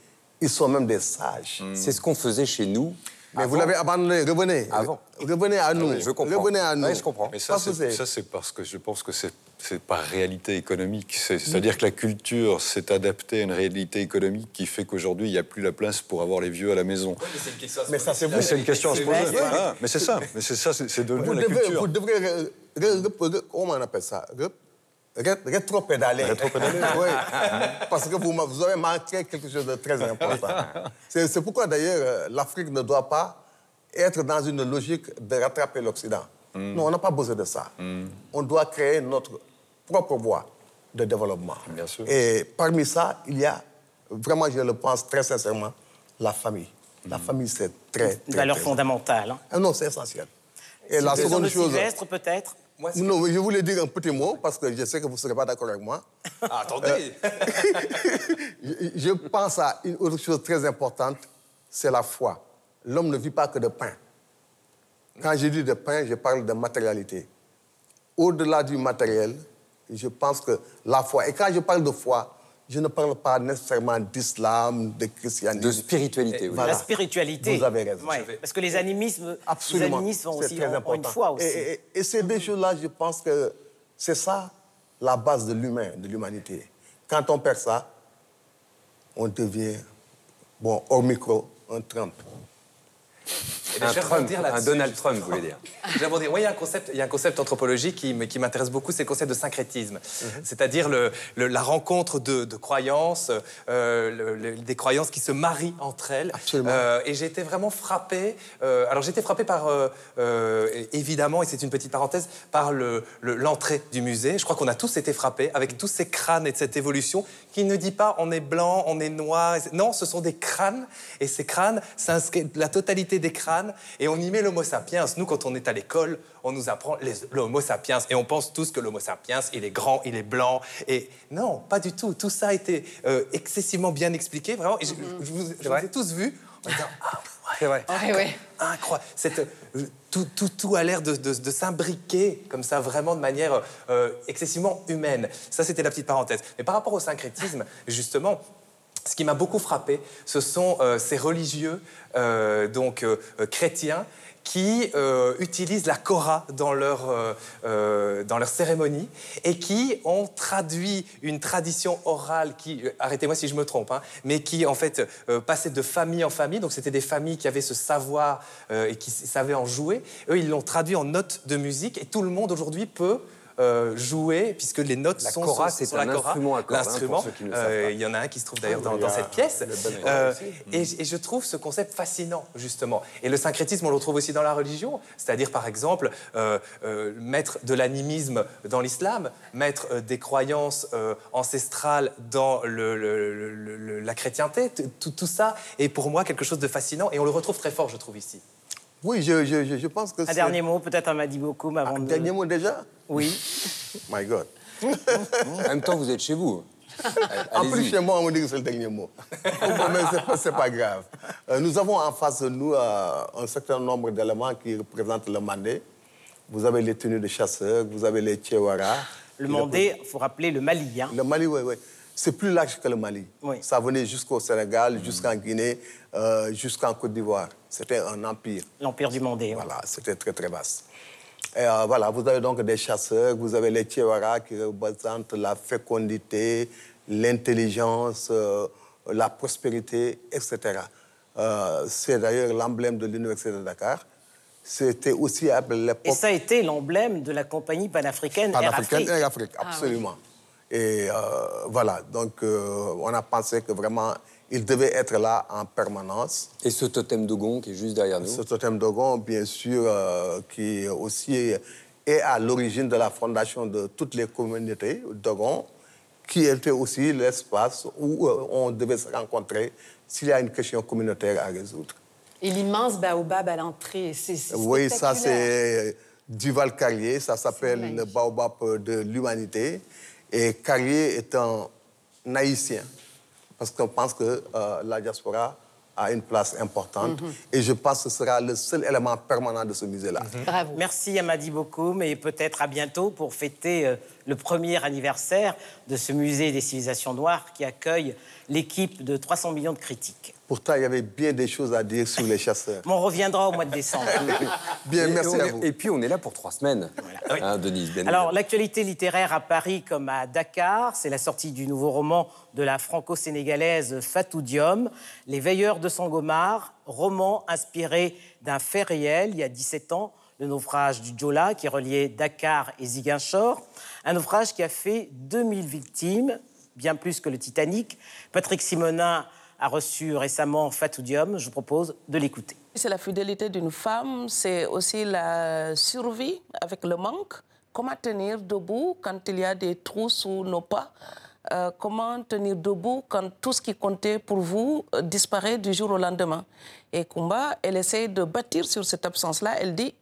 ils sont même des sages. C'est ce qu'on faisait chez nous. Mais vous l'avez abandonné, revenez. Avant. Revenez à nous. oui, je comprends. Revenez à nous. Oui, je comprends. Mais ça, c'est c'est- ça, c'est parce que je pense que c'est c'est par réalité économique. C'est- C'est-à-dire que la culture s'est adaptée à une réalité économique qui fait qu'aujourd'hui, il n'y a plus la place pour avoir les vieux à la maison. Mais ça, c'est vous. Mais c'est une question à se poser. Ah, mais c'est ça. Mais c'est ça, c'est c'est devenu Vous la devez, culture. vous devrez, re- re- re- re- comment on appelle ça? Rétro-pédaler. Rétro-pédaler. oui. Parce que vous, vous avez manqué quelque chose de très important. C'est pourquoi d'ailleurs euh, l'Afrique ne doit pas être dans une logique de rattraper l'Occident. Non, on n'a pas besoin de ça. On doit créer notre propre voie de développement. Bien sûr. Et parmi ça, il y a, vraiment, je le pense très sincèrement, la famille. La famille, c'est très, Une valeur très fondamentale. hein. ah non, c'est essentiel. Et la seconde de chose. Sylvestre, Non, mais je voulais dire un petit mot parce que je sais que vous ne serez pas d'accord avec moi. Ah, attendez Je, je pense à une autre chose très importante, c'est la foi. L'homme ne vit pas que de pain. Quand je dis de pain, je parle de matérialité. Au-delà du matériel, je pense que la foi. Et quand je parle de foi, je ne parle pas nécessairement d'islam, de christianisme. De spiritualité, oui. Voilà. La spiritualité. Vous avez raison. Ouais, Parce que les animismes, Absolument. les animismes ont C'est aussi très ont- ont une important. foi aussi. Et, et- et ces deux choses-là, je pense que c'est ça la base de l'humain, de l'humanité. Quand on perd ça, on devient, bon, hors micro, un Trump. Eh bien, Un Trump, un Donald. Trump, vous voulez dire. Oui, il y a un concept, il y a un concept anthropologique qui, m'intéresse beaucoup, c'est le concept de syncrétisme. C'est-à-dire le- le- la rencontre de, de croyances, euh, le- des croyances qui se marient entre elles. Absolument. Euh, et j'ai été vraiment frappé. euh, alors j'ai été frappé par, évidemment, et c'est une petite parenthèse, par le- le- l'entrée du musée. Je crois qu'on a tous été frappés avec tous ces crânes et de cette évolution qui ne dit pas on est blanc, on est noir. Non, ce sont des crânes. Et ces crânes, la totalité des crânes. Et on y met l'homo sapiens. Nous, quand on est à l'école, on nous apprend l'homo sapiens. Et on pense tous que l'homo sapiens, il est grand, il est blanc. Et non, pas du tout. Tout ça a été euh, excessivement bien expliqué, vraiment. Et je, je vous, je vous ai tous vus en disant Ah, ouais, C'est vrai. Ouais, ouais. incroyable. Cette, euh, tout, tout, tout a l'air de, de- de s'imbriquer comme ça, vraiment de manière euh, excessivement humaine. Ça, c'était la petite parenthèse. Mais par rapport au syncrétisme, justement, ce qui m'a beaucoup frappé, ce sont euh, ces religieux, euh, donc euh, chrétiens, qui utilisent la Korah dans leur, dans et qui ont traduit une tradition orale qui, arrêtez-moi si je me trompe, hein, mais qui en fait passait de famille en famille. Donc c'était des familles qui avaient ce savoir et qui savaient en jouer. Eux, ils l'ont traduit en notes de musique et tout le monde aujourd'hui peut euh, jouer puisque les notes La sont kora, sur, sur la instrument à hein, L'instrument, euh, il y en a un qui se trouve d'ailleurs Ah, dans, y dans cette pièce. Euh, et, je trouve ce concept fascinant, justement. Et le syncrétisme, on le retrouve aussi dans la religion. C'est-à-dire, par exemple, mettre de l'animisme dans l'islam, mettre des croyances ancestrales dans le- le- le- le- la chrétienté. Tout ça est pour moi quelque chose de fascinant. Et on le retrouve très fort, je trouve, ici. Oui, je, je- je- je pense que Un c'est... dernier mot, peut-être à Madi Bokoum avant Un de... dernier mot déjà? Oui. My God. En même temps, vous êtes chez vous. En plus, chez moi, on dit que c'est le dernier mot. Mais c'est pas, c'est pas grave. Euh, nous avons en face de nous euh, un certain nombre d'éléments qui représentent le Mandé. Vous avez les tenues de chasseurs, vous avez les Tchewara. Le Mandé, il faut rappeler le Mali. hein. Le Mali, oui, oui. C'est plus large que le Mali. Ça venait jusqu'au Sénégal, jusqu'en Guinée, euh, jusqu'en Côte d'Ivoire. C'était un empire. L'empire du monde. Voilà, c'était très très vaste. Et euh, voilà, vous avez donc des chasseurs, vous avez les Tchewara qui représentent la fécondité, l'intelligence, euh, la prospérité, etc. Euh, c'est d'ailleurs l'emblème de l'Université de Dakar. C'était aussi à l'époque... Et ça a été l'emblème de la compagnie panafricaine Air Panafricaine Afrique. Air Afrique, absolument. Et euh, voilà, donc euh, on a pensé que vraiment, il devait être là en permanence. Et ce totem Dogon qui est juste derrière nous Ce totem Dogon, bien sûr, euh, qui aussi est à l'origine de la fondation de toutes les communautés Dogon, qui était aussi l'espace où euh, on devait se rencontrer s'il y a une question communautaire à résoudre. Et l'immense baobab à l'entrée, c'est Oui, ça c'est Duval Carrier, ça s'appelle le baobab de l'humanité. Et Carrier est un haïtien, parce qu'on pense que euh, la diaspora a une place importante. Mhm. Et je pense que ce sera le seul élément permanent de ce musée-là. Bravo. Merci Amadi beaucoup, mais peut-être à bientôt pour fêter euh, le premier anniversaire de ce musée des civilisations noires qui accueille l'équipe de 300 millions de critiques. Pourtant, il y avait bien des choses à dire sur les chasseurs. Mais on reviendra au mois de décembre. Bien, Et merci on à vous. Et puis on est là pour trois semaines, hein, Denise. bien Alors, l'actualité littéraire à Paris comme à Dakar, c'est la sortie du nouveau roman de la franco-sénégalaise Fatou Diom, Les Veilleurs de Sangomar, roman inspiré d'un fait réel il y a 17 ans, le naufrage du Jola qui reliait Dakar et Ziguinchor, un naufrage qui a fait 2000 victimes, bien plus que le Titanic. Patrick Simonin a reçu récemment Fatou Diom, je vous propose de l'écouter. C'est la fidélité d'une femme, c'est aussi la survie avec le manque. Comment tenir debout quand il y a des trous sous nos pas? Euh, Comment tenir debout quand tout ce qui comptait pour vous euh, disparaît du jour au lendemain? Et Kumba, elle essaie de bâtir sur cette absence-là. Elle dit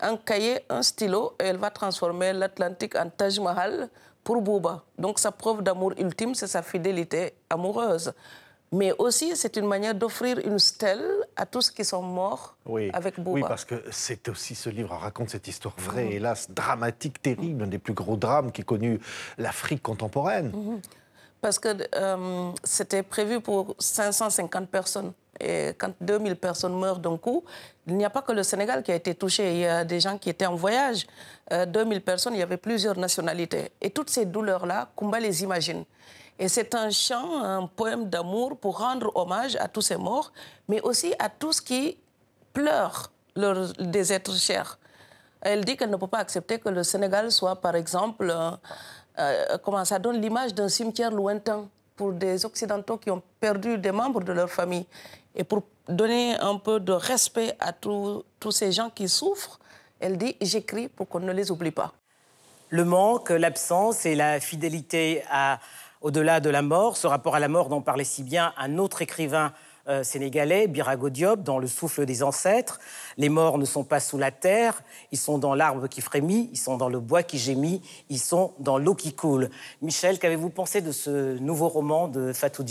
un cahier, un stylo, et elle va transformer l'Atlantique en Taj Mahal pour Bouba. Donc sa preuve d'amour ultime, c'est sa fidélité amoureuse. Mais aussi, c'est une manière d'offrir une stèle à tous qui sont morts Oui, avec Bouba. oui, parce que c'est aussi ce livre raconte cette histoire vraie, Mhm. hélas, dramatique, terrible, un des plus gros drames qu'ait connu l'Afrique contemporaine. Mhm. Parce que euh, c'était prévu pour 550 personnes. Et quand 2000 personnes meurent d'un coup, il n'y a pas que le Sénégal qui a été touché. Il y a des gens qui étaient en voyage. Euh, 2000 personnes, il y avait plusieurs nationalités. Et toutes ces douleurs-là, Kumba les imagine. Et c'est un chant, un poème d'amour pour rendre hommage à tous ces morts, mais aussi à tous qui pleurent leurs- des êtres chers. Elle dit qu'elle ne peut pas accepter que le Sénégal soit, par exemple, euh, euh, comment ça donne l'image d'un cimetière lointain pour des Occidentaux qui ont perdu des membres de leur famille. Et pour donner un peu de respect à tous ces gens qui souffrent, elle dit J'écris pour qu'on ne les oublie pas. Le manque, l'absence et la fidélité à, au-delà de la mort, ce rapport à la mort dont parlait si bien un autre écrivain euh, sénégalais, Birago Diop, dans Le souffle des ancêtres. Les morts ne sont pas sous la terre, ils sont dans l'arbre qui frémit, ils sont dans le bois qui gémit, ils sont dans l'eau qui coule. Michel, qu'avez-vous pensé de ce nouveau roman de Fatou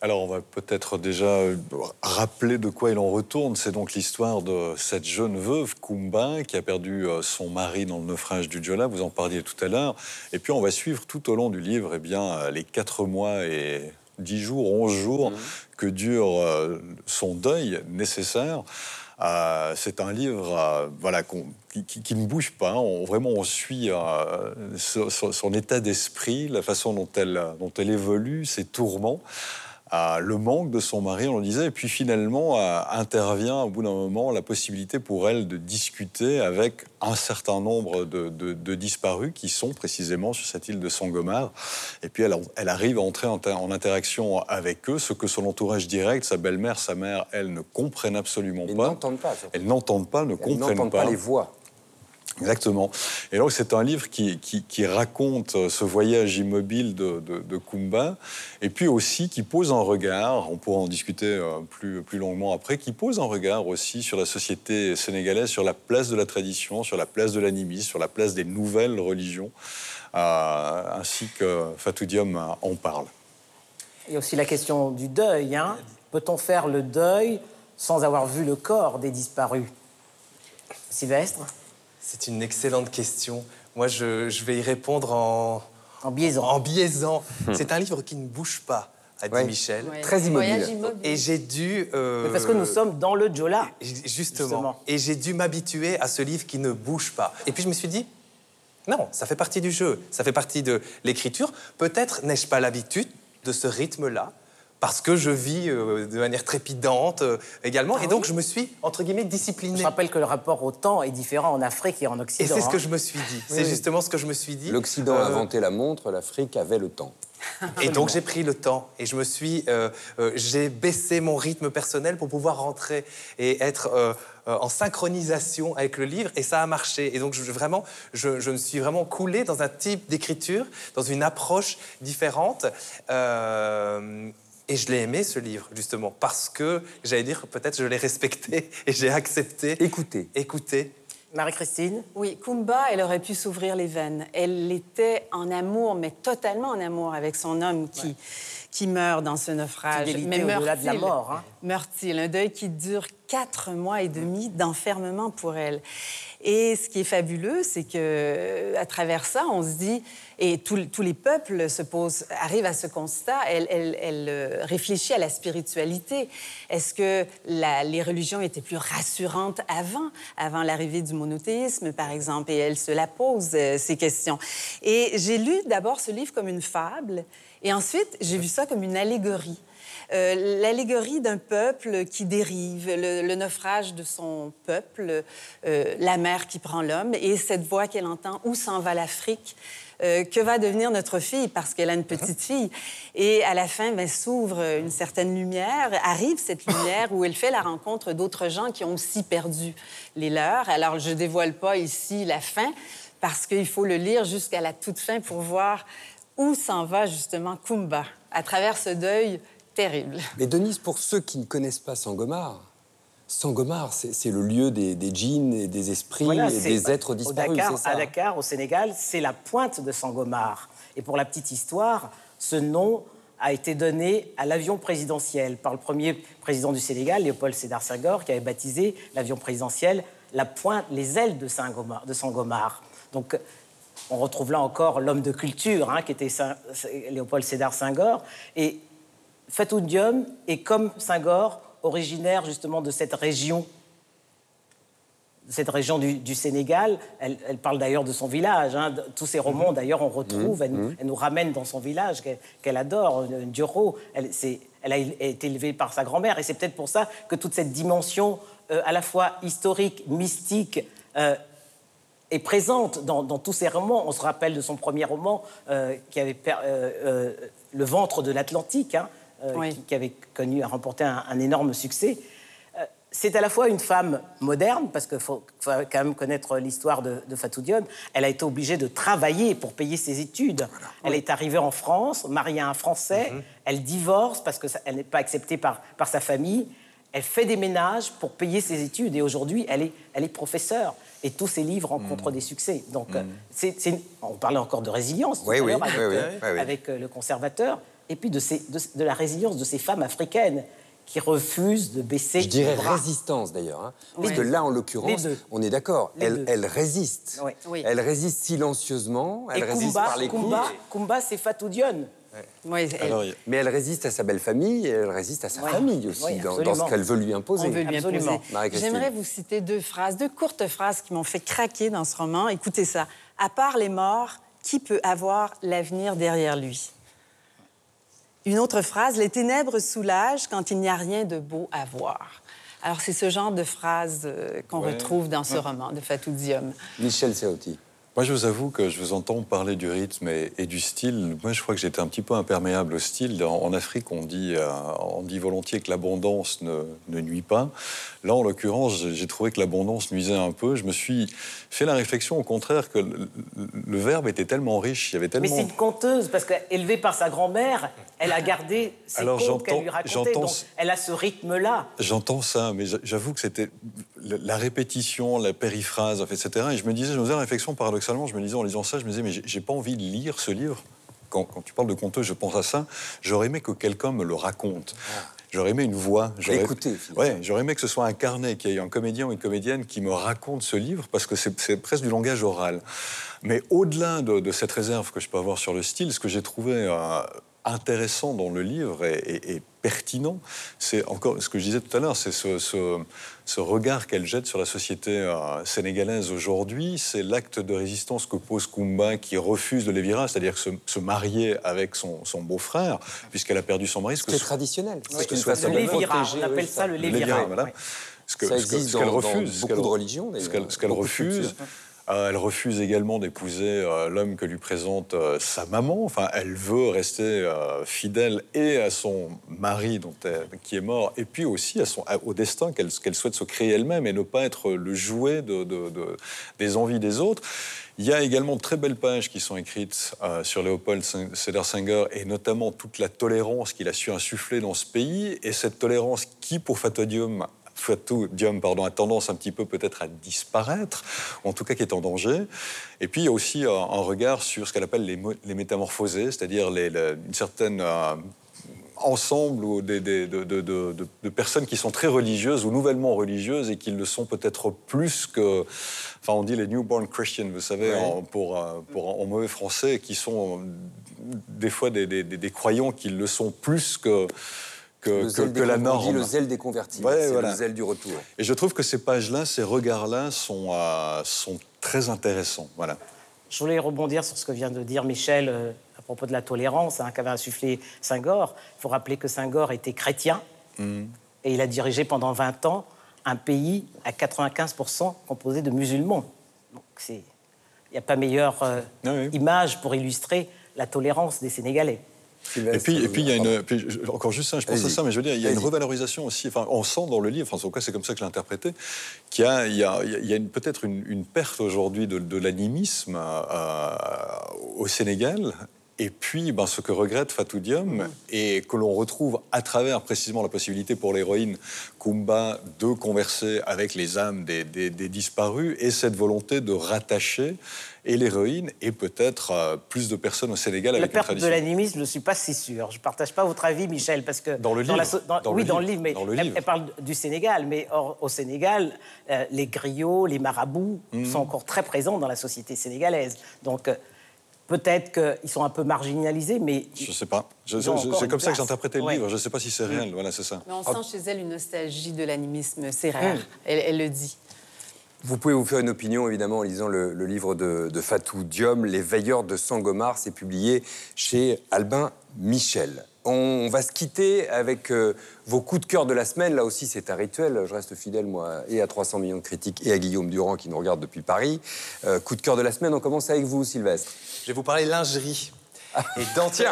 Alors, on va peut-être déjà euh, rappeler de quoi il en retourne. C'est donc l'histoire de cette jeune veuve, Kumba, qui a perdu euh, son mari dans le naufrage du Jola. Vous en parliez tout à l'heure. Et puis, on va suivre tout au long du livre eh bien, euh, les quatre mois et dix jours, onze jours que dure son deuil nécessaire. Euh, c'est un livre euh, voilà, qui, qui- qui ne bouge pas. On, vraiment, on suit euh, son, son- son état d'esprit, la façon dont elle, dont elle évolue, ses tourments. Euh, le manque de son mari, on le disait, et puis finalement intervient au bout d'un moment la possibilité pour elle de discuter avec un certain nombre de, de- de disparus qui sont précisément sur cette île de Sangomar. Et puis elle, elle arrive à entrer en, ter- en interaction avec eux, ce que son entourage direct, sa belle-mère, sa mère, elles ne comprennent absolument pas. n'entendent pas. Elles n'entendent pas, ne Elles comprennent n'entendent pas les voix. Exactement. Et donc c'est un livre qui, raconte euh, ce voyage immobile de, de, Kumba, et puis aussi qui pose un regard, on pourra en discuter euh, plus, plus longuement après, qui pose un regard aussi sur la société sénégalaise, sur la place de la tradition, sur la place de l'animisme, sur la place des nouvelles religions, euh, ainsi que Fatou Diom en parle. Il y a aussi la question du deuil. hein. Peut-on faire le deuil sans avoir vu le corps des disparus? Sylvestre? C'est une excellente question. Moi, je, je vais y répondre en, En biaisant. En biaisant. C'est un livre qui ne bouge pas, a dit Ouais. Michel. Ouais, Très immobile. Et j'ai dû. euh, Mais parce que nous sommes dans le Jola. Justement. Justement. Et j'ai dû m'habituer à ce livre qui ne bouge pas. Et puis je me suis dit, non, ça fait partie du jeu, ça fait partie de l'écriture. Peut-être n'ai-je pas l'habitude de ce rythme-là, parce que je vis euh, de manière trépidante euh, également. Ah et donc oui je me suis, entre guillemets, discipliné. Je rappelle que le rapport au temps est différent en Afrique et en Et Occident. c'est ce que hein. je me suis dit. C'est oui. justement ce que je me suis dit. L'Occident a Euh, inventé la montre, l'Afrique avait le temps. Et donc j'ai pris le temps et je me suis, euh, euh, j'ai baissé mon rythme personnel pour pouvoir rentrer et être euh, en synchronisation avec le livre et ça a marché. Et donc je, vraiment, je, je me suis vraiment coulé dans un type d'écriture, dans une approche différente. Et je l'ai aimé ce livre justement parce que j'allais dire peut-être je l'ai respecté et j'ai accepté. Écoutez. Écoutez. Marie-Christine? Oui, Kumba, elle aurait pu s'ouvrir les veines. Elle était en amour, mais totalement en amour avec son homme qui, qui meurt dans ce naufrage. Mais au-delà de la mort, hein? Meurt-il? Un deuil qui dure quatre mois et demi d'enfermement pour elle. Et ce qui est fabuleux, c'est que à travers ça, on se dit, et tous les peuples arrivent à ce constat, elle, euh, réfléchit à la spiritualité. Est-ce que les religions étaient plus rassurantes avant, avant l'arrivée du monothéisme, par exemple? Et elle se la pose, euh, ces questions. Et j'ai lu d'abord ce livre comme une fable, et ensuite, j'ai vu ça comme une allégorie. Euh, L'allégorie d'un peuple qui dérive, le, le naufrage de son peuple, euh, la mer qui prend l'homme, et cette voix qu'elle entend, où s'en va l'Afrique? Euh, que va devenir notre fille parce qu'elle a une petite fille. Et à la fin, ben, s'ouvre une certaine lumière, arrive cette lumière où elle fait la rencontre d'autres gens qui ont aussi perdu les leurs. Alors, je dévoile pas ici la fin parce qu'il faut le lire jusqu'à la toute fin pour voir où s'en va justement Kumba à travers ce deuil terrible. Mais Denise, pour ceux qui ne connaissent pas Sangomar, Sangomar, c'est le lieu des, des djinns et des esprits Voilà, et des êtres au disparus, Dakar, c'est ça À Dakar, au Sénégal, c'est la pointe de Sangomar. Et pour la petite histoire, ce nom a été donné à l'avion présidentiel par le premier président du Sénégal, Léopold Sédar Senghor, qui avait baptisé l'avion présidentiel la pointe, les ailes de Sangomar. De Sangomar. Donc, on retrouve là encore l'homme de culture, hein, qui était Saint- Léopold Sédar Senghor. Et Fatou Diom est comme Senghor, originaire justement de cette région cette région du, du Sénégal. Elle, elle parle d'ailleurs de son village. hein. Tous ses romans, d'ailleurs, on retrouve. Elle, nous- elle nous ramène dans son village qu'elle adore, euh, Dioro. Elle, elle a été élevée par sa grand-mère. Et c'est peut-être pour ça que toute cette dimension euh, à la fois historique, mystique, euh, est présente dans, dans tous ses romans. On se rappelle de son premier roman euh, qui avait euh, euh, Le ventre de l'Atlantique, hein, euh, Oui. qui, qui avait connu, a remporté un, un énorme succès. Euh, C'est à la fois une femme moderne, parce qu'il faut, faut quand même connaître l'histoire de, de Fatou Dione. Elle a été obligée de travailler pour payer ses études. Elle est arrivée en France, mariée à un Français. Elle divorce parce qu'elle n'est pas acceptée par, par sa famille. Elle fait des ménages pour payer ses études. Et aujourd'hui, elle est, elle est professeure. Et tous ses livres rencontrent des succès. Donc, euh, c'est une- on parlait encore de résilience tout Oui, à oui, avec, oui, euh, avec, euh, le conservateur. Et puis de, ces- de, de la résilience de ces femmes africaines qui refusent de baisser Je dirais les bras. résistance d'ailleurs. hein. Parce que là, en l'occurrence, on est d'accord, elle, résiste. Oui. Oui. Elle résiste silencieusement, elle Et résiste Kumba, par les coups. Kumba, c'est Fatou Dione. Alors, mais elle résiste à sa belle famille et elle résiste à sa famille aussi, dans, ce qu'elle veut lui imposer. On veut lui Absolument. imposer. J'aimerais vous citer deux phrases, deux courtes phrases qui m'ont fait craquer dans ce roman. Écoutez ça. À part les morts, qui peut avoir l'avenir derrière lui? Une autre phrase. Les ténèbres soulagent quand il n'y a rien de beau à voir. Alors, c'est ce genre de phrase euh, qu'on Ouais. retrouve dans ce Ouais. roman de Fatou Diom. Michel Serruti. Moi, je vous avoue que je vous entends parler du rythme et, et du style. Moi, je crois que j'étais un petit peu imperméable au style. En, en Afrique, on dit, euh, on dit volontiers que l'abondance ne, ne nuit pas. Là, en l'occurrence, j'ai trouvé que l'abondance nuisait un peu. Je me suis fait la réflexion, au contraire, que le, verbe était tellement riche, il y avait Mais tellement... c'est une conteuse, parce qu'élevée par sa grand-mère, elle a gardé ses Alors, contes qu'elle lui racontait. Donc, elle a ce rythme-là. J'entends ça, mais j'a- j'avoue que c'était la répétition, la périphrase, etc. Et je me disais, je me faisais la réflexion paradoxalement, je me disais en lisant ça, je me disais, mais j'ai- pas envie de lire ce livre. Quand, quand tu parles de conteuse, je pense à ça. J'aurais aimé que quelqu'un me le raconte. J'aurais aimé une voix. J'aurais Ouais, j'aurais aimé que ce soit un carnet, qu'il y ait un comédien ou une comédienne qui me raconte ce livre, parce que c'est c'est presque du langage oral. Mais au-delà de, de cette réserve que je peux avoir sur le style, ce que j'ai trouvé euh, intéressant dans le livre et, et- et pertinent, c'est encore ce que je disais tout à l'heure, c'est ce, ce- ce regard qu'elle jette sur la société euh, sénégalaise aujourd'hui. C'est l'acte de résistance que pose Kumba qui refuse de Lévira, c'est-à-dire se, se marier avec son, son beau-frère, puisqu'elle a perdu son mari. C'est ce- traditionnel. que Lévira, on appelle oui, ça le Lévira. voilà. Ouais. Ce qu'elle dans- dans refuse, ce beaucoup qu'elle- de religions, ce d'ailleurs, qu'elle ce qu'elle beaucoup de refuse. Euh, elle refuse également d'épouser euh, l'homme que lui présente euh, sa maman. Enfin, elle veut rester fidèle et à son mari dont elle- qui est mort, et puis aussi à son, au destin qu'elle souhaite se créer elle-même et ne pas être le jouet de, de- de- des envies des autres. Il y a également de très belles pages qui sont écrites sur Léopold Senghor et notamment toute la tolérance qu'il a su insuffler dans ce pays et cette tolérance qui, pour Fatodium, Fatou Diom pardon, a tendance un petit peu peut-être à disparaître, ou en tout cas qui est en danger. Et puis il y a aussi un regard sur ce qu'elle appelle les, mo- les métamorphosés, c'est-à-dire les- les- une certaine euh, ensemble ou des- des- de, de- de- de- de personnes qui sont très religieuses ou nouvellement religieuses et qui le sont peut-être plus que, enfin on dit les newborn Christians, vous savez, Ouais. en, pour, euh, pour, en mauvais français, qui sont euh, des fois des- des croyants qui le sont plus que, que, Le que- zèle que des la on norme. dit le zèle des convertis. Ouais, c'est voilà. le zèle du retour. Et je trouve que ces pages-là, ces regards-là sont, euh, sont très intéressants. Voilà. Je voulais rebondir sur ce que vient de dire Michel euh, à propos de la tolérance hein, qu'avait insufflé Senghor. Il faut rappeler que Senghor était chrétien et il a dirigé pendant 20 ans un pays à 95% composé de musulmans. Donc c'est- il n'y a pas meilleure euh, image pour illustrer la tolérance des Sénégalais. Et puis, et puis il y a une, puis, encore juste ça, je pense à ça, mais je veux dire, il y a une revalorisation aussi. Enfin, on sent dans le livre, enfin, en tout cas, c'est comme ça que je l'ai interprété, qu'il y a, il y a, il y a une- peut-être une, une perte aujourd'hui de, de l'animisme euh, au Sénégal. Et puis, ben, ce que regrette Fatou Diom, et que l'on retrouve à travers précisément la possibilité pour l'héroïne Kumba de converser avec les âmes des, des- des disparus, et cette volonté de rattacher et l'héroïne et peut-être euh, plus de personnes au Sénégal La avec une perte de tradition. l'animisme, je ne suis pas si sûr. Je ne partage pas votre avis, Michel, parce que... Dans le la livre. so- dans- Dans le oui, livre. dans le livre, mais Dans le elle, livre. elle parle du Sénégal. Mais or, au Sénégal, euh, les griots, les marabouts Mhm. sont encore très présents dans la société sénégalaise. Donc, euh, peut-être qu'ils sont un peu marginalisés, mais... Je sais pas. C'est comme ça que interprété le Ouais. livre. Je ne sais pas si c'est réel. Voilà, c'est ça. Mais on Ah. sent chez elle une nostalgie de l'animisme, c'est rare. Mm. Elle, elle le dit. Vous pouvez vous faire une opinion, évidemment, en lisant le, le livre de, de Fatou Diom, Les Veilleurs de Sangomar. C'est publié chez Albin Michel. On va se quitter avec euh, vos coups de cœur de la semaine. Là aussi, c'est un rituel. Je reste fidèle, moi, et à 300 millions de critiques, et à Guillaume Durand, qui nous regarde depuis Paris. Euh, coup de cœur de la semaine, on commence avec vous, Sylvestre. Je vais vous parler lingerie. Et dentelle.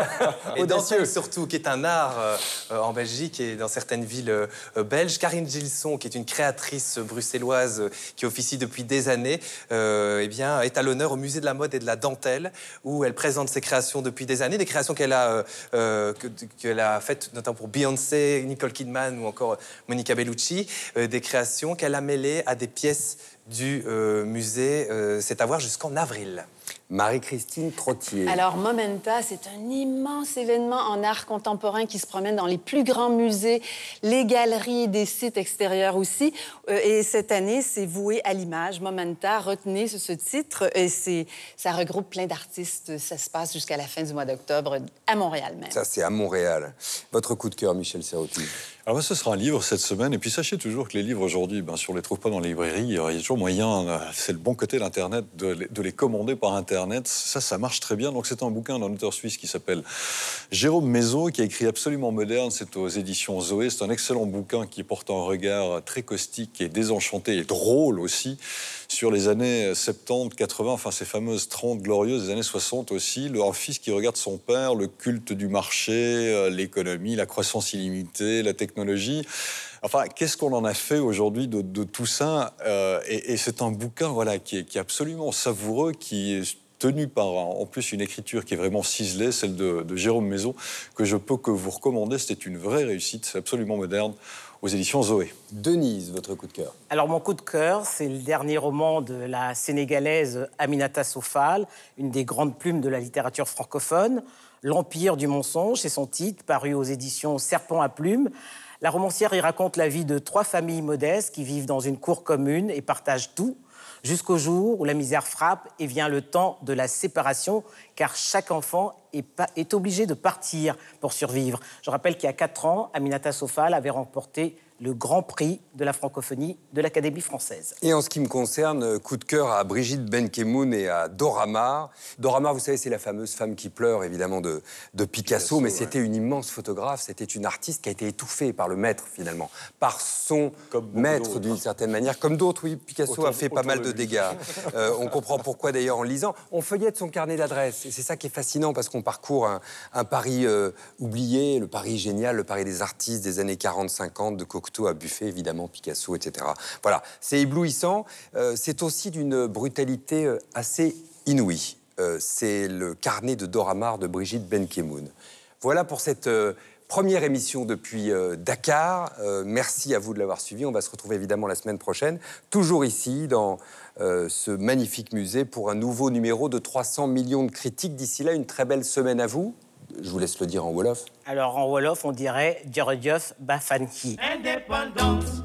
et dentelle surtout, qui est un art euh, euh, en Belgique et dans certaines villes euh, belges. Karine Gilson, qui est une créatrice bruxelloise euh, qui officie depuis des années, eh bien, est à l'honneur au musée de la mode et de la dentelle, où elle présente ses créations depuis des années, des créations qu'elle a, que- qu'elle a faites notamment pour Beyoncé, Nicole Kidman ou encore Monica Bellucci, des créations qu'elle a mêlées à des pièces du euh, musée. Euh, C'est à voir jusqu'en avril. Marie-Christine Trottier. Alors, Momenta, c'est un immense événement en art contemporain qui se promène dans les plus grands musées, les galeries, des sites extérieurs aussi. Euh, et cette année, c'est voué à l'image. Momenta, retenez ce, ce titre. Et c'est, ça regroupe plein d'artistes. Ça se passe jusqu'à la fin du mois d'octobre à Montréal même. Ça, c'est à Montréal. Votre coup de cœur, Michel Serrotti. Alors, moi, ce sera un livre cette semaine. Et puis, sachez toujours que les livres aujourd'hui, ben, si on ne les trouve pas dans les librairies, il y a toujours moyen, euh, c'est le bon côté d'Internet, de, de les commander par Internet. Ça, ça marche très bien. Donc, c'est un bouquin d'un auteur suisse qui s'appelle Jérôme Mézo, qui a écrit Absolument moderne. C'est aux éditions Zoé. C'est un excellent bouquin qui porte un regard très caustique et désenchanté et drôle aussi sur les années 70, 80, enfin ces fameuses 30 glorieuses des années 60 aussi. Le, fils qui regarde son père, le culte du marché, euh, l'économie, la croissance illimitée, la technologie. Enfin, qu'est-ce qu'on en a fait aujourd'hui de, tout ça Euh, Et, c'est un bouquin voilà, qui, est, qui est absolument savoureux, qui est tenu par en plus une écriture qui est vraiment ciselée, celle de, de Jérôme Maison, que je peux que vous recommander. C'était une vraie réussite, c'est absolument moderne aux éditions Zoé. Denise, votre coup de cœur Alors mon coup de cœur, c'est le dernier roman de la sénégalaise Aminata Sofal, une des grandes plumes de la littérature francophone. L'Empire du mensonge, c'est son titre, paru aux éditions Serpent à plumes. La romancière y raconte la vie de trois familles modestes qui vivent dans une cour commune et partagent tout, jusqu'au jour où la misère frappe et vient le temps de la séparation, car chaque enfant est, obligé de partir pour survivre. Je rappelle qu'il y a quatre ans, Aminata Sofal avait remporté le Grand Prix de la francophonie de l'Académie française. Et en ce qui me concerne, coup de cœur à Brigitte Benkemoun et à Dora Maar. Dora Maar, vous savez, c'est la fameuse femme qui pleure, évidemment, de, de Picasso, mais c'était une immense photographe, c'était une artiste qui a été étouffée par le maître, finalement, par son maître, d'une certaine manière. Comme d'autres, oui, Picasso Autour- a fait pas mal de dégâts. Euh, on comprend pourquoi, d'ailleurs, en lisant. On feuillette son carnet d'adresses, et c'est ça qui est fascinant, parce qu'on parcourt un, un Paris euh, oublié, le Paris génial, le Paris des artistes des années 40-50, de Cocteau à Buffet, évidemment, Picasso, etc. Voilà, c'est éblouissant. Euh, c'est aussi d'une brutalité euh, assez inouïe. Euh, c'est le carnet de Dora Maar de Brigitte Benkemoun. Voilà pour cette première émission depuis Dakar. Merci à vous de l'avoir suivi. On va se retrouver évidemment la semaine prochaine, toujours ici, dans ce magnifique musée, pour un nouveau numéro de 300 millions de critiques. D'ici là, une très belle semaine à vous. Je vous laisse le dire en Wolof. Alors en Wolof, on dirait Djordjof Bafanki. Indépendance,